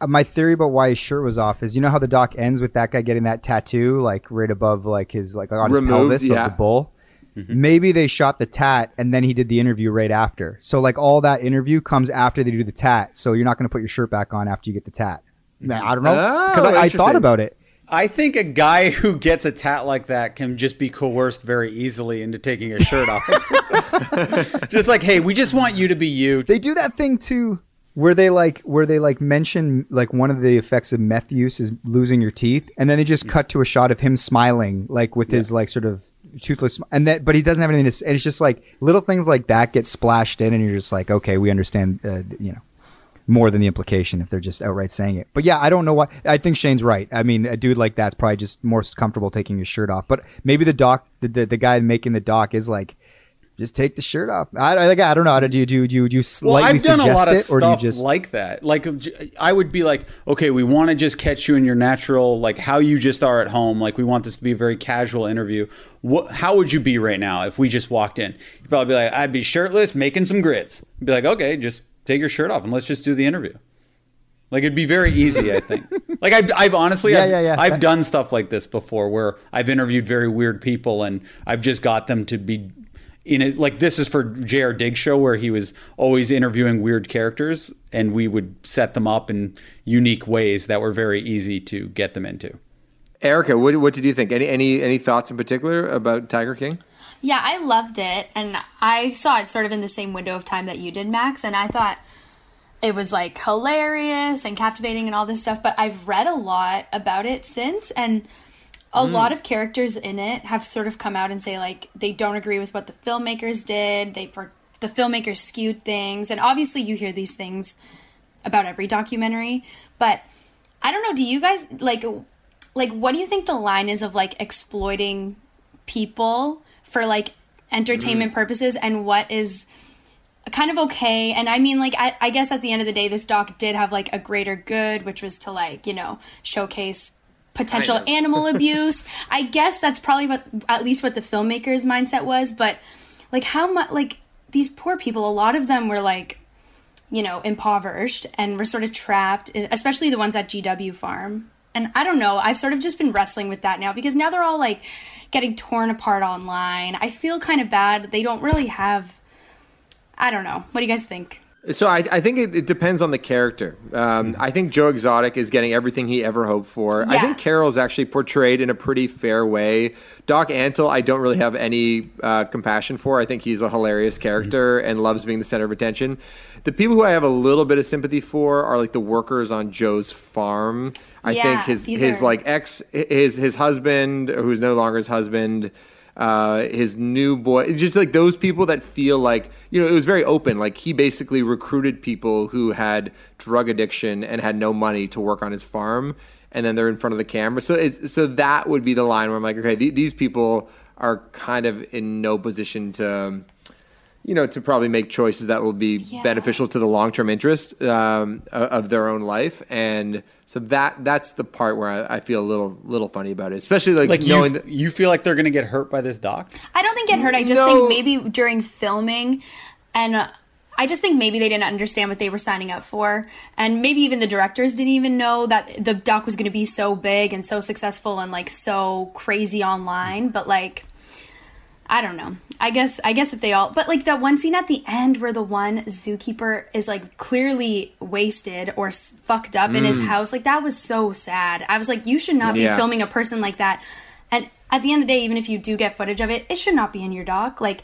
Uh, my theory about why his shirt was off is you know how the doc ends with that guy getting that tattoo like right above like his like on his Removed, pelvis yeah. of the bull. Mm-hmm. Maybe they shot the tat and then he did the interview right after. So like all that interview comes after they do the tat. So you're not going to put your shirt back on after you get the tat. I don't know because Oh, I, I thought about it. I think a guy who gets a tat like that can just be coerced very easily into taking a shirt off. just like, hey, we just want you to be you. They do that thing too where they like where they like mention like one of the effects of meth use is losing your teeth and then they just mm. cut to a shot of him smiling like with his like sort of toothless and that but he doesn't have anything to s- and it's just like little things like that get splashed in and you're just like okay we understand uh, you know more than the implication if they're just outright saying it. But yeah i don't know why i think shane's right. I mean a dude like that's probably just more comfortable taking his shirt off. But maybe the doc the, the, the guy making the doc is like just take the shirt off. I, I, like, I don't know. How to, do you do you, do you Well, slightly I've done a suggest lot of it, or do you just like that. Like, I would be like, okay, we want to just catch you in your natural, like how you just are at home. Like, we want this to be a very casual interview. What, how would you be right now if we just walked in? You'd probably be like, I'd be shirtless, making some grits. I'd be like, okay, just take your shirt off and let's just do the interview. Like, it'd be very easy, I think. Like, I've, I've honestly, Yeah, I've, yeah, yeah. I've done stuff like this before where I've interviewed very weird people and I've just got them to be in it like this is for J.R. Diggs show where he was always interviewing weird characters and we would set them up in unique ways that were very easy to get them into. Erica, what, what did you think? Any any any thoughts in particular about Tiger King? Yeah, I loved it, and I saw it sort of in the same window of time that you did, Max. And I thought it was like hilarious and captivating and all this stuff. But I've read a lot about it since, and a mm. lot of characters in it have sort of come out and say like they don't agree with what the filmmakers did. They for the filmmakers skewed things, and obviously you hear these things about every documentary. But I don't know. Do you guys like like what do you think the line is of like exploiting people for like entertainment mm. purposes and what is kind of okay. And I mean, like, I, I guess at the end of the day, this doc did have like a greater good, which was to like, you know, showcase potential animal abuse. I guess that's probably what, at least what the filmmaker's mindset was. But like, how much, like, these poor people, a lot of them were like, you know, impoverished and were sort of trapped, in- especially the ones at GW Farm. And I don't know, I've sort of just been wrestling with that now because now they're all like getting torn apart online. I feel kind of bad. They don't really have. I don't know. What do you guys think? So I, I think it, it depends on the character. Um, I think Joe Exotic is getting everything he ever hoped for. I Yeah. think Carol's actually portrayed in a pretty fair way. Doc Antle, I don't really have any uh, compassion for. I think he's a hilarious character and loves being the center of attention. The people who I have a little bit of sympathy for are like the workers on Joe's farm. I Yeah, think his his are- like ex his his husband who's no longer his husband uh, his new boy, just like those people that feel like, you know, it was very open. Like he basically recruited people who had drug addiction and had no money to work on his farm, and then they're in front of the camera. So it's so that would be the line where I'm like, okay, th- these people are kind of in no position to, you know, to probably make choices that will be Yeah. beneficial to the long term interest um, of their own life, and so that that's the part where I, I feel a little little funny about it, especially like, Like you, knowing that. you feel like they're going to get hurt by this doc? I don't think get hurt. I just No. think maybe during filming, and uh, I just think maybe they didn't understand what they were signing up for, and maybe even the directors didn't even know that the doc was going to be so big and so successful and like so crazy online. But like, I don't know. I guess I guess if they all, but like that one scene at the end where the one zookeeper is like clearly wasted or s- fucked up in his house, like that was so sad. I was like, you should not be Yeah. filming a person like that. And at the end of the day, even if you do get footage of it, it should not be in your doc. Like,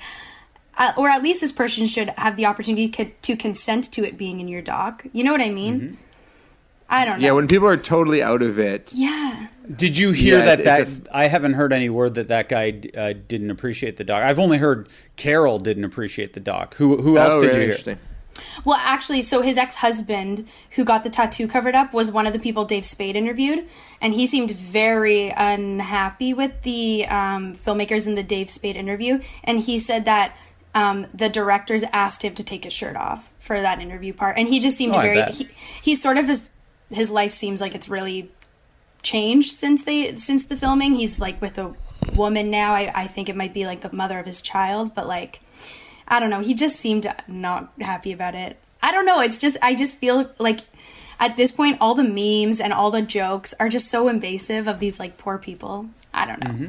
uh, or at least this person should have the opportunity co- to consent to it being in your doc. You know what I mean? I don't know. Yeah, when people are totally out of it. yeah. Did you hear Yeah, that? That it's I haven't heard any word that that guy uh, didn't appreciate the doc. I've only heard Carol didn't appreciate the doc. Who who else oh, did really you hear? Well, actually, so his ex husband, who got the tattoo covered up, was one of the people Dave Spade interviewed, and he seemed very unhappy with the um, filmmakers in the Dave Spade interview, and he said that um, the directors asked him to take his shirt off for that interview part, and he just seemed Oh, very. He, he sort of his his life seems like it's really changed since they since the filming. He's like with a woman now. I, I think it might be like the mother of his child, but like I don't know. He just seemed not happy about it. I don't know. It's just I just feel like at this point all the memes and all the jokes are just so invasive of these like poor people. I don't know. Mm-hmm.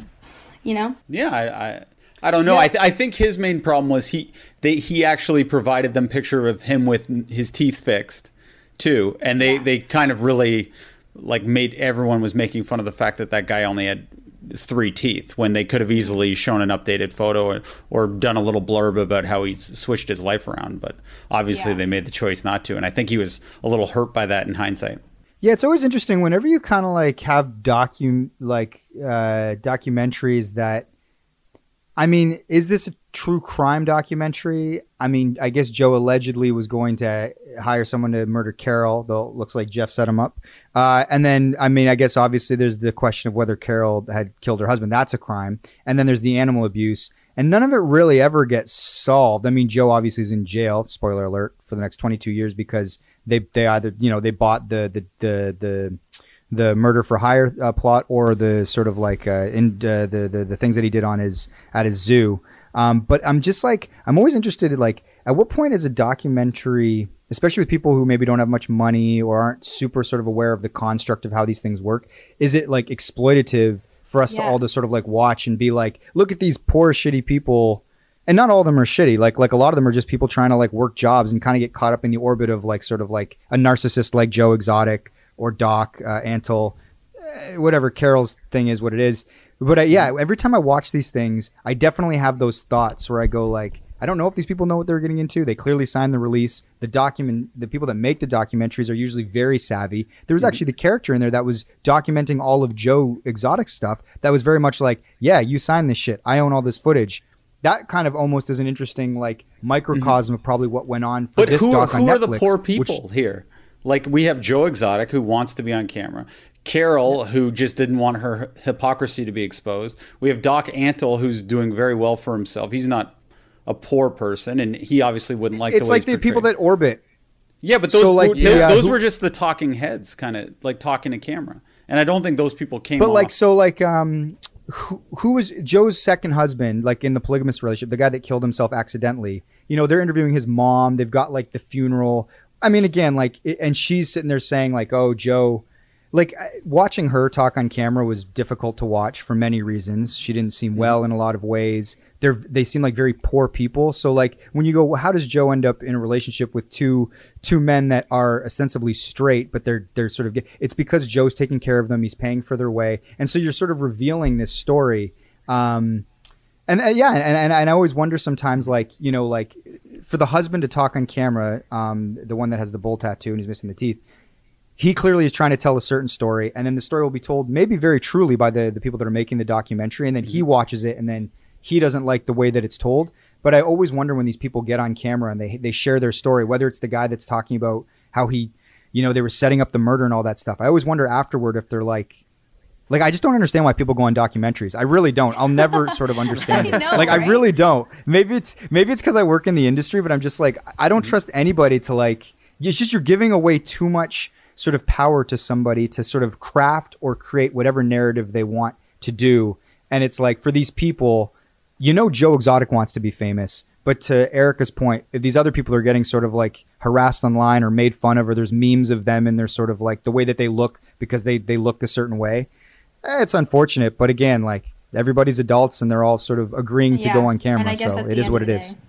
You know? Yeah, I, I, I don't know. I, th- I think his main problem was he they he actually provided them picture of him with his teeth fixed too, and they Yeah. they kind of really like made everyone was making fun of the fact that that guy only had three teeth when they could have easily shown an updated photo or, or done a little blurb about how he's switched his life around but obviously Yeah. they made the choice not to and i think he was a little hurt by that in hindsight Yeah, it's always interesting whenever you kind of like have docu like uh, documentaries that. I mean, is this a true crime documentary? I mean, I guess Joe allegedly was going to hire someone to murder Carol, though looks like Jeff set him up. Uh, and then, I mean, I guess obviously there's the question of whether Carol had killed her husband. That's a crime. And then there's the animal abuse. And none of it really ever gets solved. I mean, Joe obviously is in jail. Spoiler alert for the next 22 years because they they either you know they bought the the the the, the murder for hire uh, plot or the sort of like uh, in uh, the, the the things that he did on his at his zoo. Um, but I'm just like I'm always interested in like at what point is a documentary, especially with people who maybe don't have much money or aren't super sort of aware of the construct of how these things work, is it like exploitative for us to all to sort of like watch and be like, look at these poor shitty people and not all of them are shitty. Like like a lot of them are just people trying to like work jobs and kind of get caught up in the orbit of like sort of like a narcissist like Joe Exotic or Doc uh, Antle, eh, whatever Carol's thing is, what it is. But uh, yeah, every time I watch these things, I definitely have those thoughts where I go like, I don't know if these people know what they're getting into. They clearly signed the release. The document, the people that make the documentaries are usually very savvy. There was actually the character in there that was documenting all of Joe Exotic stuff. That was very much like, yeah, you signed this shit. I own all this footage. That kind of almost is an interesting like microcosm of probably what went on for But this who, doc on Netflix. who are the poor which- people here? Like we have Joe Exotic who wants to be on camera. Carol who just didn't want her hypocrisy to be exposed. We have Doc Antle who's doing very well for himself. He's not a poor person, and he obviously wouldn't like. It's the like the people that orbit. Yeah, but those So, like, were, yeah, those who- were just the talking heads, kind of like talking to camera, and I don't think those people came. But like so like um who, who was Joe's second husband like in the polygamous relationship, the guy that killed himself accidentally. You know, they're interviewing his mom, they've got like the funeral. I mean again like and she's sitting there saying like, "Oh, Joe like watching her talk on camera was difficult to watch for many reasons. She didn't seem well in a lot of ways. They're they seem like very poor people. So like when you go, well, how does Joe end up in a relationship with two two men that are ostensibly straight, but they're they're sort of? It's because Joe's taking care of them. He's paying for their way, and so you're sort of revealing this story. Um, and uh, yeah, and, and, and I always wonder sometimes, like you know, like for the husband to talk on camera, um, the one that has the bull tattoo and he's missing the teeth he clearly is trying to tell a certain story and then the story will be told maybe very truly by the, the people that are making the documentary and then he mm-hmm. watches it and then he doesn't like the way that it's told. But i always wonder when these people get on camera and they, they share their story whether it's the guy that's talking about how he you know they were setting up the murder and all that stuff. I always wonder afterward if they're like like i just don't understand why people go on documentaries. I really don't. I'll never sort of understand I it. know, like i really don't. Maybe it's maybe it's because i work in the industry but i'm just like i don't mm-hmm. trust anybody to like it's just you're giving away too much sort of power to somebody to sort of craft or create whatever narrative they want to do. And it's like for these people you know joe exotic wants to be famous but to erica's point if these other people are getting sort of like harassed online or made fun of or there's memes of them and they're sort of like the way that they look because they they look a certain way. Eh, it's unfortunate but again like everybody's adults and they're all sort of agreeing to go on camera so it is what it is. day-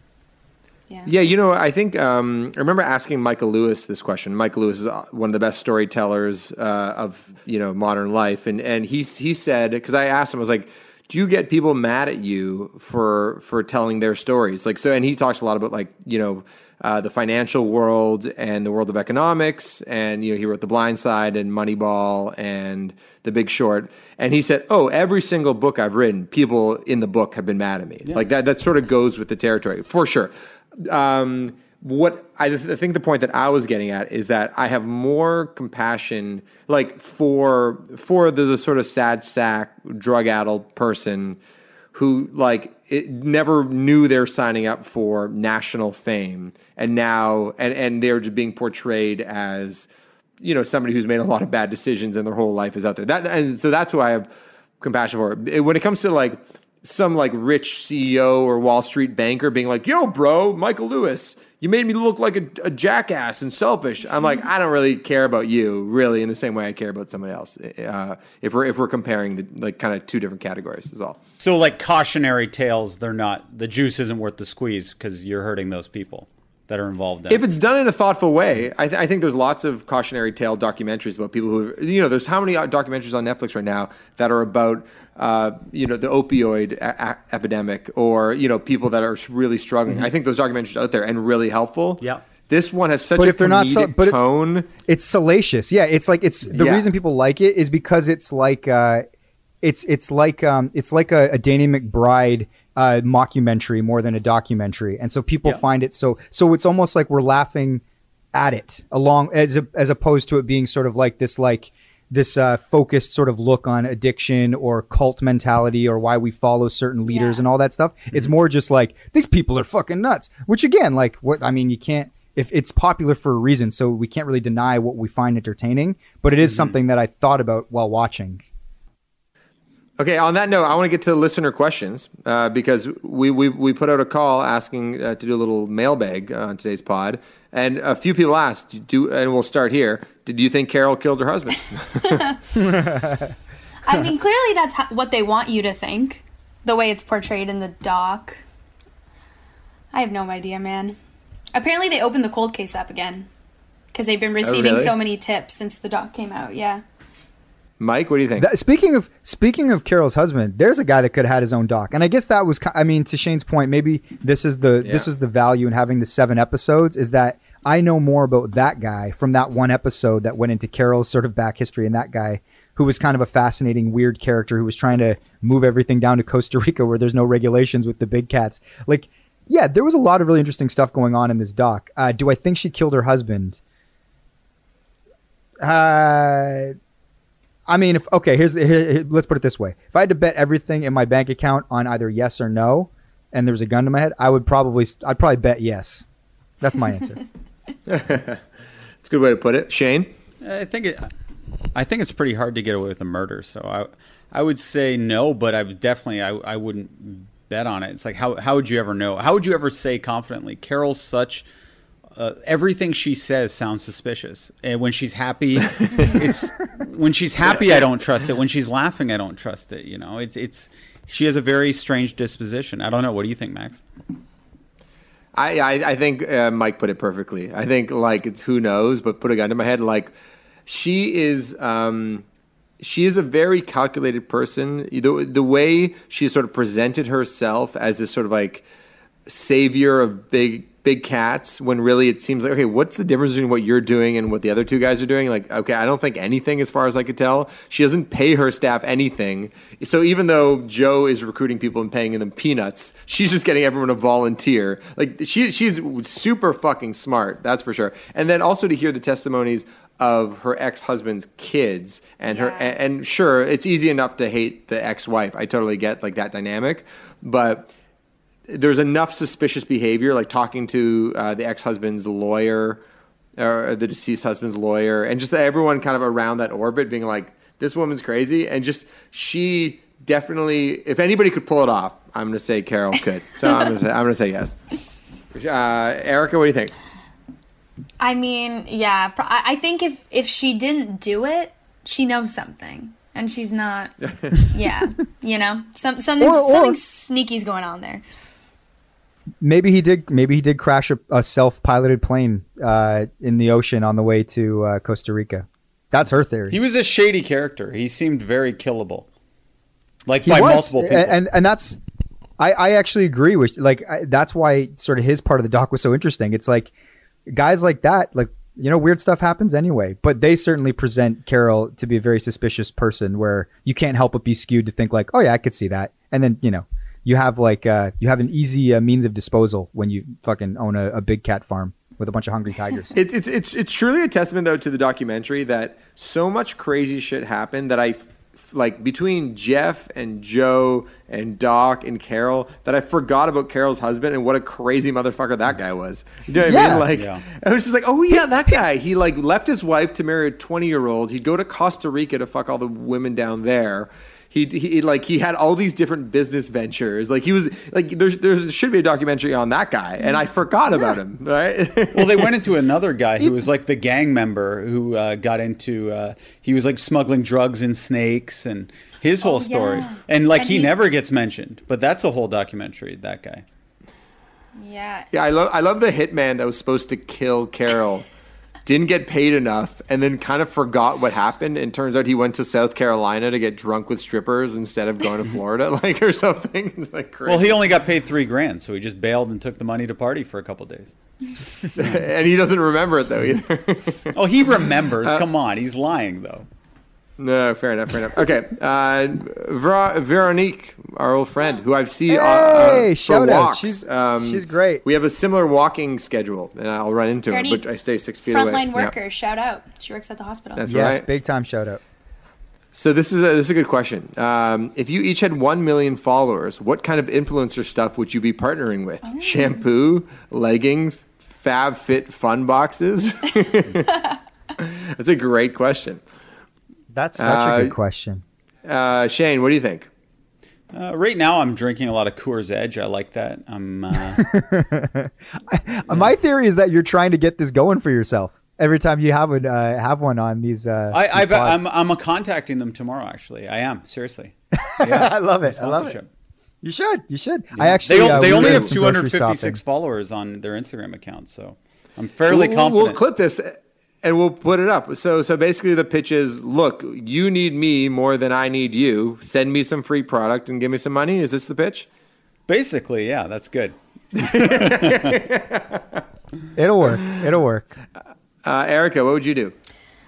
Yeah. Yeah, you know, I think um, I remember asking Michael Lewis this question. Michael Lewis is uh, one of the best storytellers uh, of you know modern life, and and he he said because I asked him, I was like, "Do you get people mad at you for for telling their stories?" Like so, and he talks a lot about like you know. Uh, the financial world and the world of economics, and you know he wrote The Blind Side and Moneyball and The Big Short. And he said, "Oh, every single book I've written, people in the book have been mad at me. Like that. That sort of goes with the territory for sure." Um, what I, th- I think the point that I was getting at is that I have more compassion, like for for the, the sort of sad sack, drug addled person who like it never knew they're signing up for national fame, and now and and they're just being portrayed as you know somebody who's made a lot of bad decisions and their whole life is out there. That and so that's who I have compassion for. It, When it comes to like some like rich CEO or Wall Street banker being like, "Yo, bro, Michael Lewis, you made me look like a, a jackass and selfish." I'm like, I don't really care about you, really, in the same way I care about somebody else. Uh, if we're if we're comparing the like kind of two different categories, is all. So, like cautionary tales, they're not. The juice isn't worth the squeeze because you're hurting those people that are involved in. If it's done in a thoughtful way, I, th- I think there's lots of cautionary tale documentaries about people who, you know, there's how many uh, documentaries on Netflix right now that are about, uh, you know, the opioid a- a- epidemic or, you know, people that are really struggling. I think those documentaries are out there and really helpful. Yeah. This one has such But a if they're not so- but it- tone. it's salacious. Yeah, it's like it's the Yeah. reason people like it is because it's like uh, it's it's like um, it's like a, a Danny McBride uh, mockumentary more than a documentary, and so people Yeah. find it so so it's almost like we're laughing at it along as a, as opposed to it being sort of like this like this uh, focused sort of look on addiction or cult mentality or why we follow certain leaders Yeah. and all that stuff. It's more just like these people are fucking nuts. Which again, like what I mean, you can't if it's popular for a reason, so we can't really deny what we find entertaining. But it is something that I thought about while watching. Okay, on that note, I want to get to listener questions uh, because we, we, we put out a call asking uh, to do a little mailbag uh, on today's pod. And a few people asked, do, and we'll start here. Did you think Carol killed her husband? I mean, clearly that's ho- what they want you to think, the way it's portrayed in the doc. I have no idea, man. Apparently, they opened the cold case up again because they've been receiving really? so many tips since the doc came out. Yeah. Mike, what do you think? That, speaking of speaking of Carol's husband, there's a guy that could have had his own doc, and I guess that was. I mean, to Shane's point, maybe this is the this is the value in having the seven episodes is that I know more about that guy from that one episode that went into Carol's sort of back history, and that guy who was kind of a fascinating, weird character who was trying to move everything down to Costa Rica where there's no regulations with the big cats. Like, yeah, there was a lot of really interesting stuff going on in this doc. Uh, do I think she killed her husband? Uh, I mean, if okay, here's here, here- let's put it this way: if I had to bet everything in my bank account on either yes or no, and there was a gun to my head, I would probably I'd probably bet yes. That's my answer. It's a good way to put it. Shane? I think it. I think it's pretty hard to get away with a murder. So I, I would say no, but I would definitely I, I wouldn't bet on it. It's like how how would you ever know? How would you ever say confidently? Carol's such. Uh, everything she says sounds suspicious, and when she's happy, it's when she's happy I don't trust it. When she's laughing, I don't trust it. You know, it's it's she has a very strange disposition. I don't know. What do you think, Max? I, I, I think uh, Mike put it perfectly. I think like it's who knows, but put a gun to my head. Like she is, um, she is a very calculated person. The the way she sort of presented herself as this sort of like savior of big big cats when really it seems like okay what's the difference between what you're doing and what the other two guys are doing? Like okay i don't think anything as far as i could tell. She doesn't pay her staff anything. So even though joe is recruiting people and paying them peanuts she's just getting everyone to volunteer. Like she, she's super fucking smart that's for sure. And then also to hear the testimonies of her ex-husband's kids and her and, and sure it's easy enough to hate the ex-wife. I totally get like that dynamic. But there's enough suspicious behavior, like talking to uh, the ex-husband's lawyer or the deceased husband's lawyer, and just everyone kind of around that orbit being like, "This woman's crazy," and just she definitely, if anybody could pull it off, I'm going to say Carol could. So I'm going to say I'm going to say yes. Uh, Erica, what do you think? I mean, yeah, I I think if if she didn't do it, she knows something, and she's not. yeah, you know, some something Or- or- something sneaky's going on there. Maybe he did. Maybe he did crash a, a self-piloted plane uh, in the ocean on the way to uh, Costa Rica. That's her theory. He was a shady character. He seemed very killable, like He by was, multiple people. and and, that's I, I actually agree with like I, that's why sort of his part of the doc was so interesting. It's like guys like that, like you know, weird stuff happens anyway, but they certainly present Carol to be a very suspicious person, where you can't help but be skewed to think like, oh yeah, I could see that, and then you know. You have like uh, you have an easy uh, means of disposal when you fucking own a, a big cat farm with a bunch of hungry tigers. It's it's it's it's truly a testament though to the documentary that so much crazy shit happened that I like between Jeff and Joe and Doc and Carol that I forgot about Carol's husband and what a crazy motherfucker that guy was. You know what I Yeah. mean? Like Yeah. I was just like, oh yeah, that guy. He like left his wife to marry a twenty year old. He'd go to Costa Rica to fuck all the women down there. He, he like he had all these different business ventures. Like he was like there's there should be a documentary on that guy, and I forgot about him. Right? well, they went into another guy who was like the gang member who uh, got into. Uh, he was like smuggling drugs and snakes and his whole Oh, story. yeah. And like And he never gets mentioned, but that's a whole documentary. That guy. Yeah. Yeah, I love I love the hitman that was supposed to kill Carol. Didn't get paid enough and then kind of forgot what happened and turns out he went to South Carolina to get drunk with strippers instead of going to Florida like or something. It's like crazy. Well, he only got paid three grand, so he just bailed and took the money to party for a couple days. and he doesn't remember it though either. Oh, he remembers. Uh, Come on, he's lying though. No, fair enough, fair enough. Okay. Uh Ver- Veronique, our old friend, who I've seen uh, Hey, uh, for shout out. walks. Um, She's- she's great. We have a similar walking schedule, and I'll run into her, but I stay six feet away. Frontline Yeah. shout out. She works at the hospital. That's yes, right. big time shout out. So this is a, this is a good question. Um, if you each had one million followers, what kind of influencer stuff would you be partnering with? Oh. Shampoo, leggings, FabFitFun boxes. That's a great question. That's such Uh, a good question. Uh, Shane, what do you think? Uh, right now, I'm drinking a lot of Coors Edge. I like that. I'm. Uh, Uh, My theory is that you're trying to get this going for yourself every time you have one, uh, have one on these. Uh, I, these I've, I'm, I'm uh, contacting them tomorrow. Actually, I am seriously. I love it. I love it. Sponsorship. You should. You should. I actually. They, uh, they only have 256 shopping. followers on their Instagram account, so I'm fairly We'll- confident. We'll clip this and we'll put it up. So so basically, the pitch is: Look, you need me more than I need you. Send me some free product and give me some money. Is this the pitch? Basically, yeah, that's good. It'll work. It'll work. Uh, Erica, what would you do?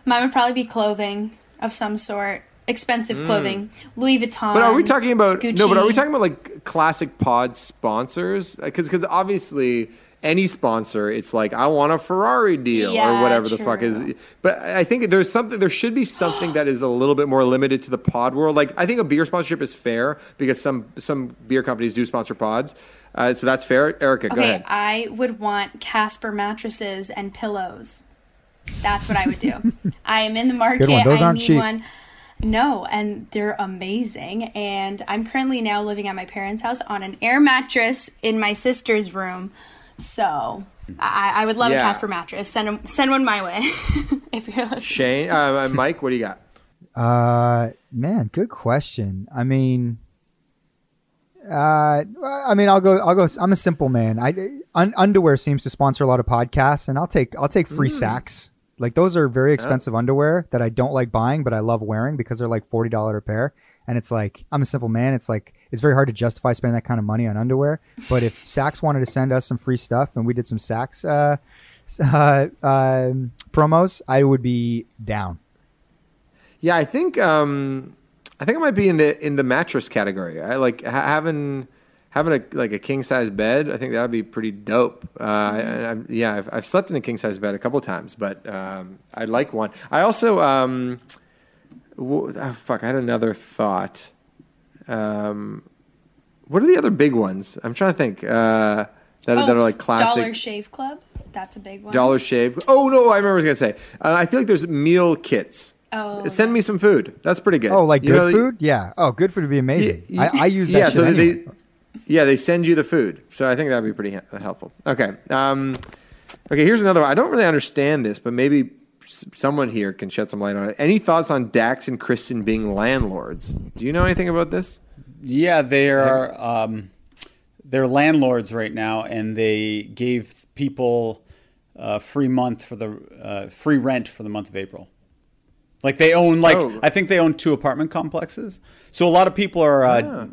Mine would probably be clothing of some sort. Expensive clothing. Louis Vuitton. Mm. But are we talking about no? But are we talking about like classic pod sponsors? Because because obviously any sponsor, it's like I want a Ferrari deal or Yeah, whatever the fuck is. But I think there's something. There should be something that is a little bit more limited to the pod world. Like I think a beer sponsorship is fair because some some beer companies do sponsor pods, uh, so that's fair. Erica, go Okay, ahead. I would want Casper mattresses and pillows. That's what I would do. I am in the market. Good one. Those I aren't need cheap. one. No, and they're amazing. And I'm currently now living at my parents' house on an air mattress in my sister's room. So I, I would love Yeah. a Casper mattress. Send 'em- send one my way if you're listening. Shane, uh, Mike, what do you got? Uh, man, good question. I mean, uh, I mean, I'll go. I'll go. I'm a simple man. I un, underwear seems to sponsor a lot of podcasts, and I'll take. I'll take free SAXX. Like those are very expensive underwear that I don't like buying, but I love wearing because they're like forty dollar a pair. And it's like I'm a simple man. It's like it's very hard to justify spending that kind of money on underwear. But if SAXX wanted to send us some free stuff and we did some SAXX uh, uh, um promos, I would be down. Yeah, I think um, I think I might be in the in the mattress category. I like ha- having having a like a king size bed. I think that would be pretty dope. Uh, and I'm, yeah, I've, I've slept in a king size bed a couple times, but um, I'd like one. I also um, oh, fuck. I had another thought. Um, what are the other big ones? I'm trying to think. Uh, that, are that are like classic. Oh, Dollar Shave Club. That's a big one. Dollar Shave. Oh no, I remember what I was gonna say. Uh, I feel like there's meal kits. Oh, Send me some food. That's pretty good. Oh, like You good know, food? Yeah. Oh, good food would be amazing. y- I, I use that yeah, shit so anyway. they, yeah, they send you the food. So I think that'd be pretty helpful. Okay. Um, okay. Here's another one. I don't really understand this, but maybe s- someone here can shed some light on it. Any thoughts on Dax and Kristen being landlords? Do you know anything about this? Yeah, they are. Um, they're landlords right now, and they gave people uh, free month for the uh, free rent for the month of April. Like they own, like Oh. I think they own two apartment complexes. So a lot of people are uh, Ah.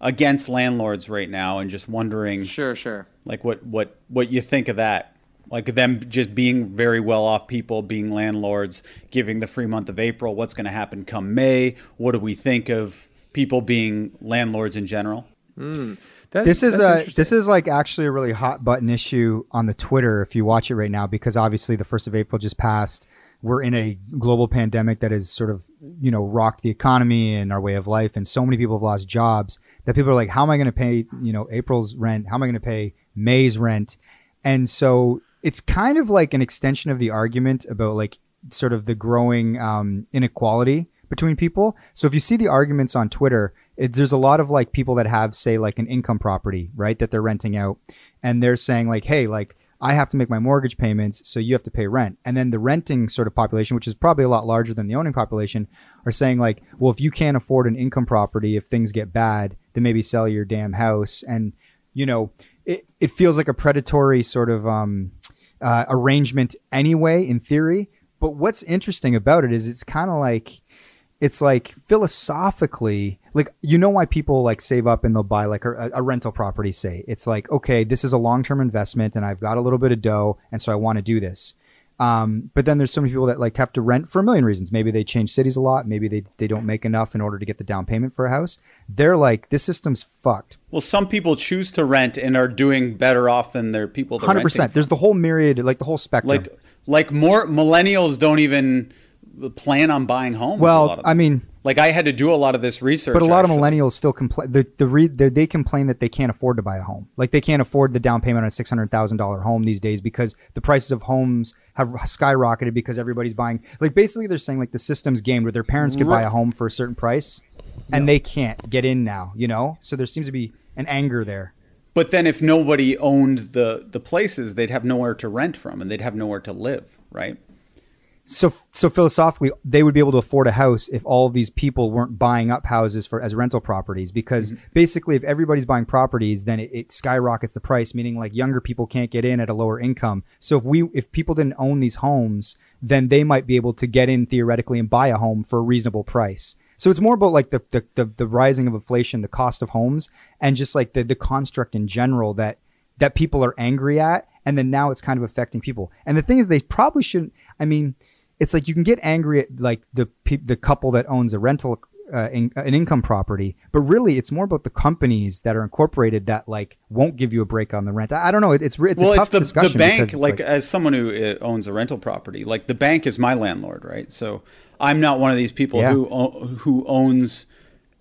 against landlords right now, and just wondering, Sure, sure. like what what what you think of that. Like them just being very well off people, being landlords, giving the free month of April. What's going to happen come May? What do we think of people being landlords in general? Hmm. That- this is a this is like actually a really hot button issue on the Twitter if you watch it right now because obviously the first of April just passed. We're in a global pandemic that has sort of you know rocked the economy and our way of life, and so many people have lost jobs that people are like, how am I going to pay you know April's rent? How am I going to pay May's rent? And so it's kind of like an extension of the argument about like sort of the growing um, inequality between people. So if you see the arguments on Twitter, it, there's a lot of like people that have say like an income property, right, that they're renting out, and they're saying like, hey, like I have to make my mortgage payments, so you have to pay rent. And then the renting sort of population, which is probably a lot larger than the owning population, are saying like, well, if you can't afford an income property, if things get bad, then maybe sell your damn house. And you know, it, it feels like a predatory sort of um, uh, arrangement anyway, in theory. But what's interesting about it is it's kind of like it's like philosophically like you know why people like save up and they'll buy like a, a rental property say it's like okay this is a long-term investment and i've got a little bit of dough and so i want to do this um, but then there's so many people that like have to rent for a million reasons maybe they change cities a lot maybe they, they don't make enough in order to get the down payment for a house they're like this system's fucked Well, some people choose to rent and are doing better off than their people. Hundred percent. There's the whole myriad, like the whole spectrum. like like more millennials don't even plan on buying homes. a Well, I mean- like I had to do a lot of this research. but a lot actually. of millennials still complain. The, the, re- the they complain that they can't afford to buy a home. Like they can't afford the down payment on a six hundred thousand dollar home these days because the prices of homes have skyrocketed because everybody's buying. Like basically, they're saying like the system's gamed where their parents could buy a home for a certain price, and they can't get in now. You know, so there seems to be an anger there. But then, if nobody owned the the places, they'd have nowhere to rent from, and they'd have nowhere to live, right? So so philosophically they would be able to afford a house if all of these people weren't buying up houses for as rental properties because mm-hmm. basically if everybody's buying properties then it, it skyrockets the price meaning like younger people can't get in at a lower income. So if we if people didn't own these homes then they might be able to get in theoretically and buy a home for a reasonable price. So it's more about like the the, the, the rising of inflation the cost of homes and just like the, the construct in general that that people are angry at and then now it's kind of affecting people. And the thing is they probably shouldn't i mean it's like you can get angry at like the the couple that owns a rental uh, in, an income property, but really it's more about the companies that are incorporated that like won't give you a break on the rent. I, I don't know. It, it's it's well, a tough it's the, discussion the bank. it's Like, as someone who uh, owns a rental property, like the bank is my landlord, right? So I'm not one of these people Yeah. who who owns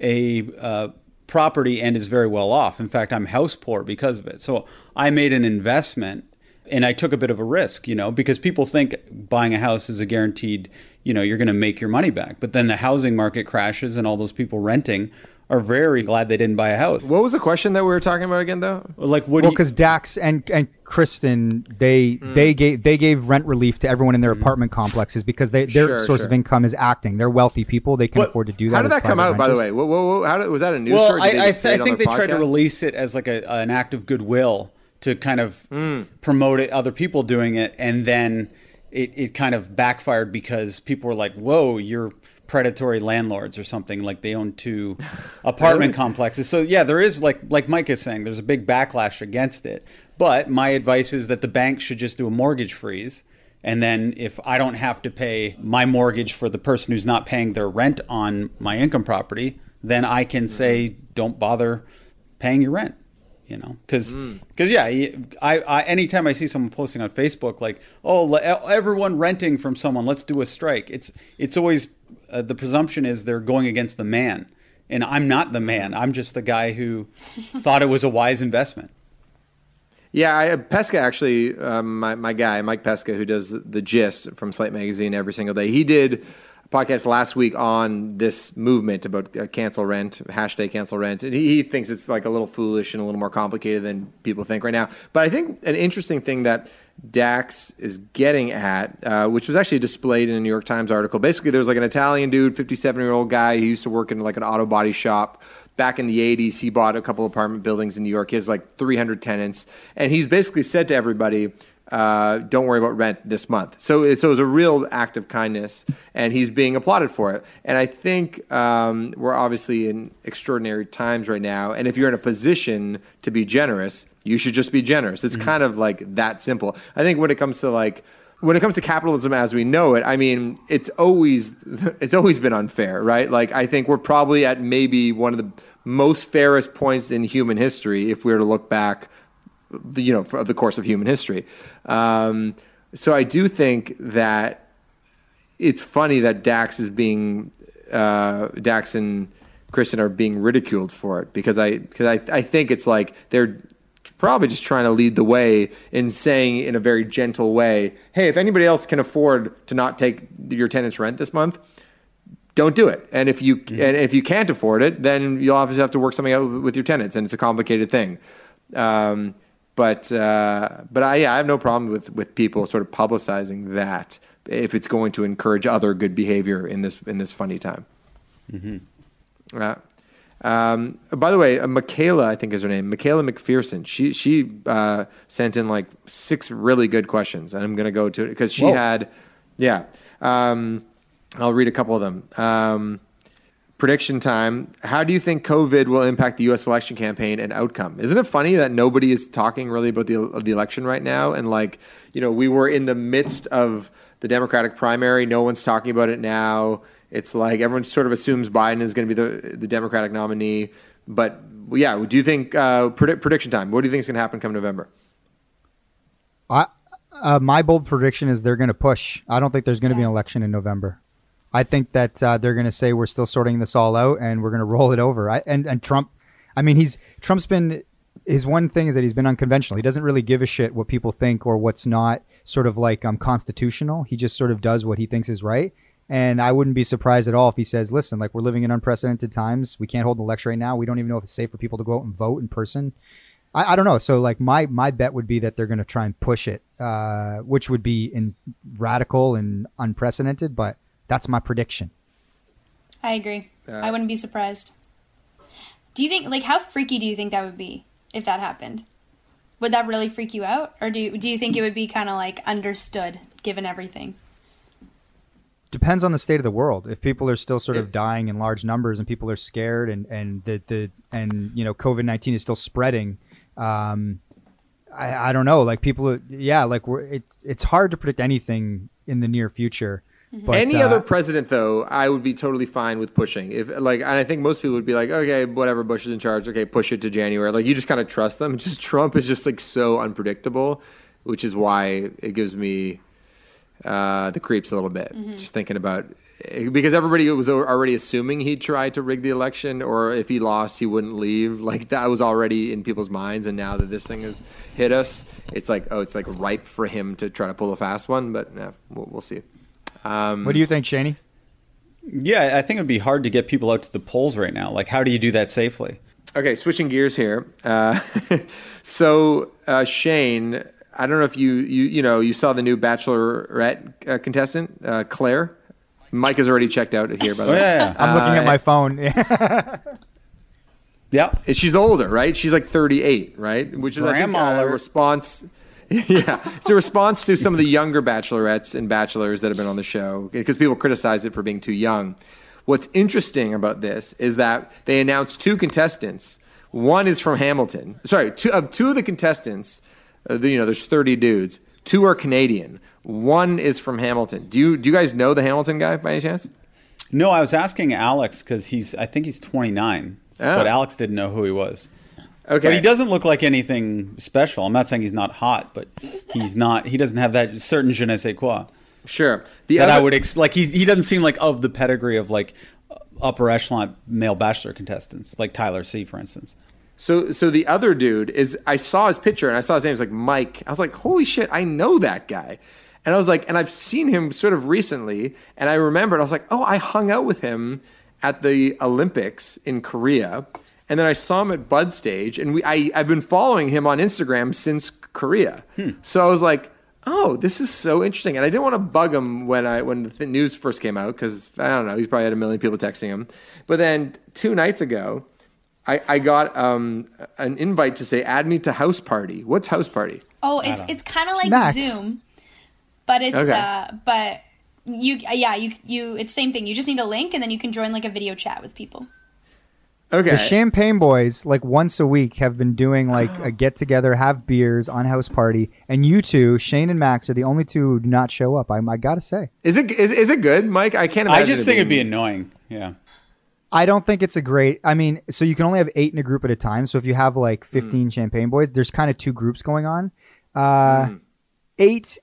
a uh, property and is very well off. In fact, I'm house poor because of it. So I made an investment and I took a bit of a risk, you know, because people think buying a house is a guaranteed, you know, you're going to make your money back. But then the housing market crashes and all those people renting are very glad they didn't buy a house. What was the question that we were talking about again, though? Like, what well, you, because Dax and and Kristen they Mm. they gave they gave rent relief to everyone in their apartment complexes because they their Sure, source sure. of income is acting. They're wealthy people; they can But afford to do that. How did that come private out, by the way? What, what, what, how did, was that a news well, story? Did I, I, just I think they their tried to release it as like a, an act of goodwill to kind of Hmm. promote it, other people doing it, and then it, it kind of backfired because people were like, "Whoa, you're predatory landlords or something." Like they own two apartment complexes. So yeah, there is like like Mike is saying, there's a big backlash against it. But my advice is that the bank should just do a mortgage freeze. And then if I don't have to pay my mortgage for the person who's not paying their rent on my income property, then I can say, don't bother paying your rent. You know, because because yeah, I, I anytime I see someone posting on Facebook like, oh, everyone renting from someone, let's do a strike. It's it's always uh, the presumption is they're going against the man, and I'm not the man. I'm just the guy who thought it was a wise investment. Yeah, I, Pesca actually, um, my, my guy, Mike Pesca, who does the gist from Slate Magazine every single day, he did podcast last week on this movement about uh, cancel rent, hashtag cancel rent. And he, thinks it's like a little foolish and a little more complicated than people think right now. But I think an interesting thing that Dax is getting at, uh, which was actually displayed in a New York Times article. Basically, there's like an Italian dude, 57 year old guy. He used to work in like an auto body shop. Back in the 80s, he bought a couple apartment buildings in New York. He has like 300 tenants. And he's basically said to everybody, uh, don't worry about rent this month. So, it- so it was a real act of kindness, and he's being applauded for it. And I think um, we're obviously in extraordinary times right now. And if you're in a position to be generous, you should just be generous. It's kind of like that simple. I think when it comes to like when it comes to capitalism as we know it, I mean, it's always it's always been unfair, right? Like I think we're probably at maybe one of the most fairest points in human history if we were to look back, the, you know, for the course of human history. Um, so I do think that it's funny that Dax is being uh, Dax and Kristen are being ridiculed for it because I because I, I think it's like they're probably just trying to lead the way in saying in a very gentle way, hey, if anybody else can afford to not take your tenant's rent this month, don't do it. And if you and if you can't afford it, then you'll obviously have to work something out with your tenants, and it's a complicated thing. Um, but uh, but I yeah, I have no problem with with people sort of publicizing that if it's going to encourage other good behavior in this in this funny time. Uh, um, by the way, uh, Michaela, I think is her name, Michaela McPherson. She she uh, sent in like six really good questions, and I'm going to go to it because she Whoa. had, yeah. Um, I'll read a couple of them. Um, prediction time. How do you think COVID will impact the U.S. election campaign and outcome? Isn't it funny that nobody is talking really about the the election right now? And like, you know, we were in the midst of the Democratic primary. No one's talking about it now. It's like everyone sort of assumes Biden is going to be the the Democratic nominee. But yeah, do you think uh, predict, prediction time? What do you think is going to happen come November? I, uh, my bold prediction is they're going to push. I don't think there's going to be an election in November. I think that uh, they're going to say we're still sorting this all out and we're going to roll it over. I, and and Trump, I mean, he's Trump's been his one thing is that he's been unconventional. He doesn't really give a shit what people think or what's not sort of like um constitutional. He just sort of does what he thinks is right. And I wouldn't be surprised at all if he says, "Listen, like we're living in unprecedented times. We can't hold an election right now. We don't even know if it's safe for people to go out and vote in person." I, I don't know. So like my my bet would be that they're going to try and push it, uh, which would be in radical and unprecedented. But that's my prediction. I agree. I wouldn't be surprised. Do you think like how freaky do you think that would be if that happened? Would that really freak you out, or do you, do you think it would be kind of like understood given everything? Depends on the state of the world. If people are still sort of dying in large numbers and people are scared and and the the and you know COVID nineteen is still spreading, um, I, I don't know. Like people, yeah, like we're it's it's hard to predict anything in the near future. But, Any uh, other president, though, I would be totally fine with pushing. If like, and I think most people would be like, okay, whatever, Bush is in charge. Okay, push it to January. Like, you just kind of trust them. Just Trump is just like so unpredictable, which is why it gives me uh, the creeps a little bit. Just thinking about because everybody was already assuming he'd try to rig the election, or if he lost, he wouldn't leave. Like that was already in people's minds, and now that this thing has hit us, it's like, oh, it's like ripe for him to try to pull a fast one. But yeah, we'll, we'll see. Um, What do you think, Shaney? Yeah, I think it'd be hard to get people out to the polls right now. Like, how do you do that safely? Okay, switching gears here. Uh, so uh, Shane, I don't know if you you you know you saw the new Bachelorette uh, contestant uh, Claire. Mike has already checked out here. By the Oh way, yeah, yeah. I'm looking at Uh, my phone. yeah. And She's older, right? She's like 38, right? Which is I think, Grandma uh, a response. yeah, it's a response to some of the younger bachelorettes and bachelors that have been on the show because people criticize it for being too young. What's interesting about this is that they announced two contestants. One is from Hamilton. Sorry, two of two of the contestants. Uh, the, you know, there's 30 dudes. Two are Canadian. One is from Hamilton. Do you do you guys know the Hamilton guy by any chance? No, I was asking Alex because he's. I think he's 29, Oh. but Alex didn't know who he was. Okay, But he doesn't look like anything special. I'm not saying he's not hot, but he's not. He doesn't have that certain je ne sais quoi Sure. The that I would. Ex- like he's. He doesn't seem like of the pedigree of like upper echelon male bachelor contestants, like Tyler C, for instance. So, so the other dude is. I saw his picture and I saw his name. It's like Mike. I was like, holy shit, I know that guy. And I was like, and I've seen him sort of recently. And I remembered. I was like, oh, I hung out with him at the Olympics in Korea. And then I saw him at Bud Stage, and we. I, I've been following him on Instagram since Korea. Hmm. So I was like, oh, this is so interesting. And I didn't want to bug him when I when the th- news first came out because I don't know, he's probably had a million people texting him. But then two nights ago, I, I got um, an invite to say, add me to House Party. What's House Party? Oh, it's it's kind of like Max. Zoom, but it's Okay. uh, but you yeah you you it's same thing. You just need a link and then you can join like a video chat with people. Okay. The Champagne Boys, like once a week, have been doing like a get together, have beers on house party, and you two, Shane and Max, are the only two who do not show up. I, I gotta say, is it is, is it good, Mike? I can't imagine. I just it think it'd be annoying. Yeah. I don't think it's a great. I mean, so you can only have eight in a group at a time. So if you have like Hmm. 15 Champagne Boys, there's kind of two groups going on. Uh, Eight,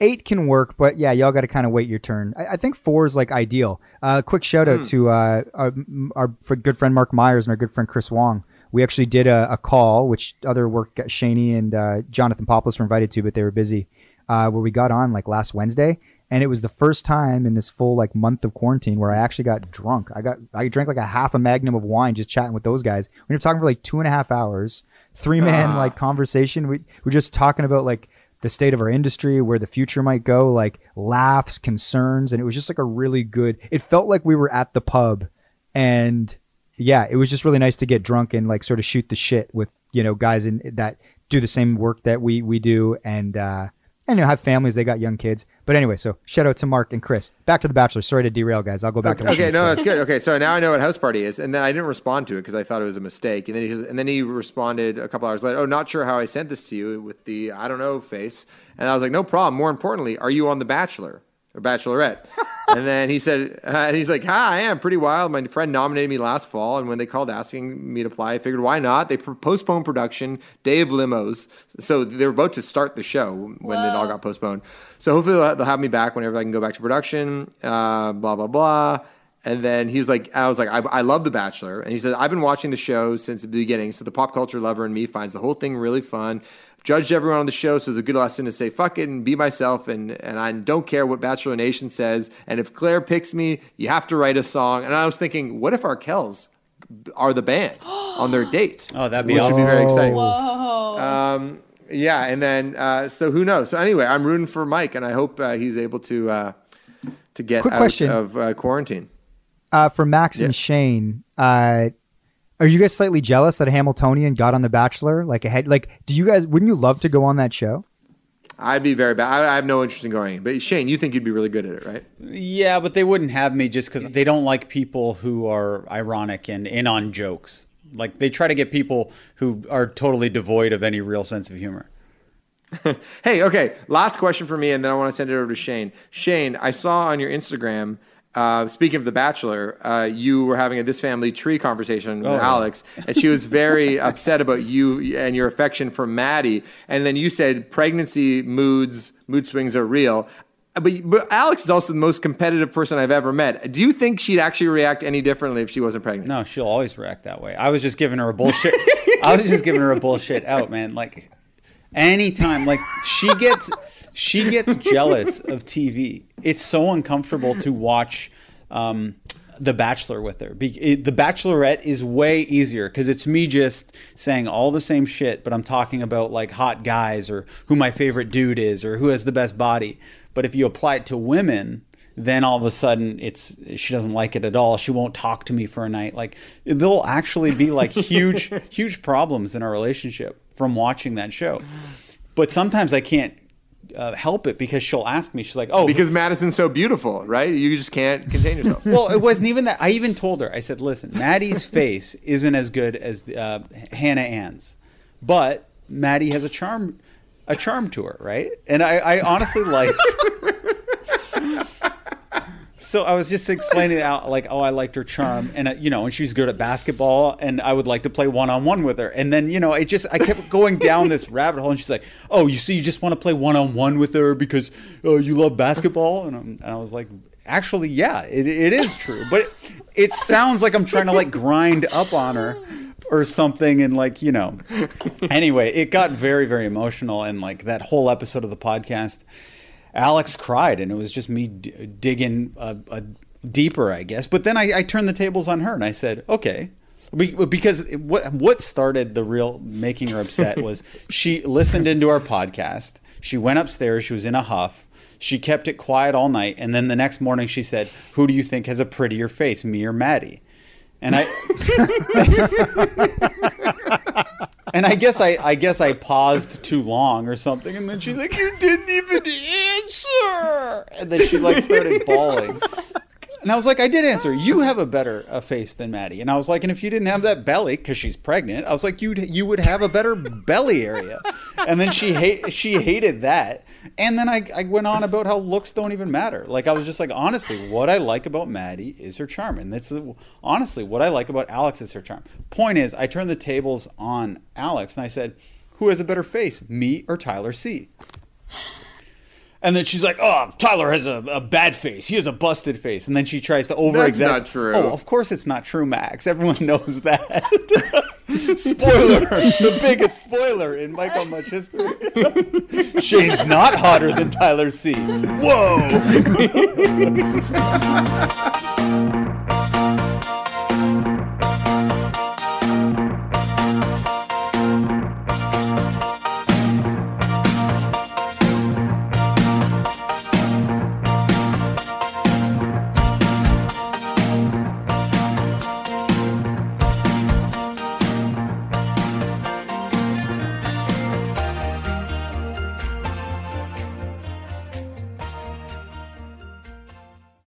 eight can work, but yeah, y'all got to kind of wait your turn. I, I think four is like ideal. Uh, quick shout out to uh, our, our good friend Mark Myers and our good friend Chris Wong. We actually did a, a call, which other work Shaney and uh, Jonathan Poplis were invited to, but they were busy. Uh, where we got on like last Wednesday, and it was the first time in this full like month of quarantine where I actually got drunk. I got I drank like a half a magnum of wine just chatting with those guys. We were talking for like two and a half hours, three man like conversation. We we're just talking about like the state of our industry, where the future might go, like laughs, concerns, and it was just like a really good. It felt like we were at the pub, and yeah, it was just really nice to get drunk and like sort of shoot the shit with you know guys in that do the same work that we we do, and uh, and you know have families, they got young kids. But anyway, so shout out to Mark and Chris. Back to the Bachelor. Sorry to derail, guys. I'll go back to Okay, no, that's good. Okay, so now I know what house party is, and then I didn't respond to it because I thought it was a mistake, and then he says- and then he responded a couple hours later. Oh, not sure how I sent this to you with the I don't know face, and I was like, no problem. More importantly, are you on The Bachelor or Bachelorette? And then he said, uh, he's like, hi, I am pretty wild. My friend nominated me last fall, and when they called asking me to apply, I figured why not? They postponed production, day of limos, so they were about to start the show when it all got postponed. So hopefully they'll, they'll have me back whenever I can go back to production. Uh, blah blah blah. And then he was like, I was like, I, I love The Bachelor. And he said, I've been watching the show since the beginning. So the pop culture lover in me finds the whole thing really fun. Judged everyone on the show, so it's a good lesson to say fuck it and be myself. And, and I don't care what Bachelor Nation says. And if Claire picks me, you have to write a song. And I was thinking, what if Arkells are the band on their date? Oh, that'd be Which would be very exciting. Whoa. Um, yeah, and then uh, so who knows? So anyway, I'm rooting for Mike, and I hope uh, he's able to uh, to get Quick out question. of uh, quarantine. uh, for Max Yeah. and Shane. Are you guys slightly jealous that a Hamiltonian got on The Bachelor? Like ahead, like do you guys wouldn't you love to go on that show? I'd be very bad. I, I have no interest in going. But Shane, you think you'd be really good at it, right? Yeah, but they wouldn't have me just because they don't like people who are ironic and in on jokes. Like they try to get people who are totally devoid of any real sense of humor. hey, okay. Last question for me, and then I want to send it over to Shane. Shane, I saw on your Instagram. Uh, speaking of The Bachelor, uh, you were having a this family tree conversation with Oh. Alex, and she was very upset about you and your affection for Maddie. And then you said pregnancy moods, mood swings are real. But, but Alex is also the most competitive person I've ever met. Do you think she'd actually react any differently if she wasn't pregnant? No, she'll always react that way. I was just giving her a bullshit. I was just giving her a bullshit out, man. Like anytime, like she gets she gets jealous of TV. It's so uncomfortable to watch um, The Bachelor with her. Be- it- the Bachelorette is way easier because it's me just saying all the same shit, but I'm talking about like hot guys or who my favorite dude is or who has the best body. But if you apply it to women, then all of a sudden it's she doesn't like it at all. She won't talk to me for a night. Like there'll actually be like huge huge problems in our relationship from watching that show. But sometimes I can't uh, help it because she'll ask me. She's like, "Oh, Because Madison's so beautiful, right? You just can't contain yourself. well, it wasn't even that. I even told her. I said, "Listen, Maddie's face isn't as good as uh, Hannah Ann's, but Maddie has a charm, a charm to her, right?" And I, I honestly like. So I was just explaining out like, oh, I liked her charm, and uh, you know, and she's good at basketball, and I would like to play one on one with her. And then you know, it just I kept going down this rabbit hole, and she's like, oh, you see, you just want to play one on one with her because uh, you love basketball, and, and I was like, actually, yeah, it, it is true, but it, it sounds like I'm trying to like grind up on her or something, and like you know, anyway, it got very very emotional, and like that whole episode of the podcast. Alex cried, and it was just me d- digging a, a deeper, I guess. But then I, I turned the tables on her, and I said, "Okay," because what what started the real making her upset was she listened into our podcast. She went upstairs. She was in a huff. She kept it quiet all night, and then the next morning she said, "Who do you think has a prettier face, me or Maddie?" And I and I guess I I guess I paused too long or something, and then she's like, "You didn't even answer," and then she like started bawling. And I was like, I did answer. You have a better uh, face than Maddie. And I was like, and if you didn't have that belly, because she's pregnant, I was like, you'd you would have a better belly area. And then she hate she hated that. And then I, I went on about how looks don't even matter. Like I was just like, honestly, what I like about Maddie is her charm, and that's honestly what I like about Alex is her charm. Point is, I turned the tables on Alex, and I said, who has a better face, me or Tyler C? And then she's like, "Oh, Tyler has a, a bad face. He has a busted face." And then she tries to over exaggerate. That's not true. Oh, of course it's not true, Max. Everyone knows that. spoiler, the biggest spoiler in Michael Much history. Shane's not hotter than Tyler C. Whoa.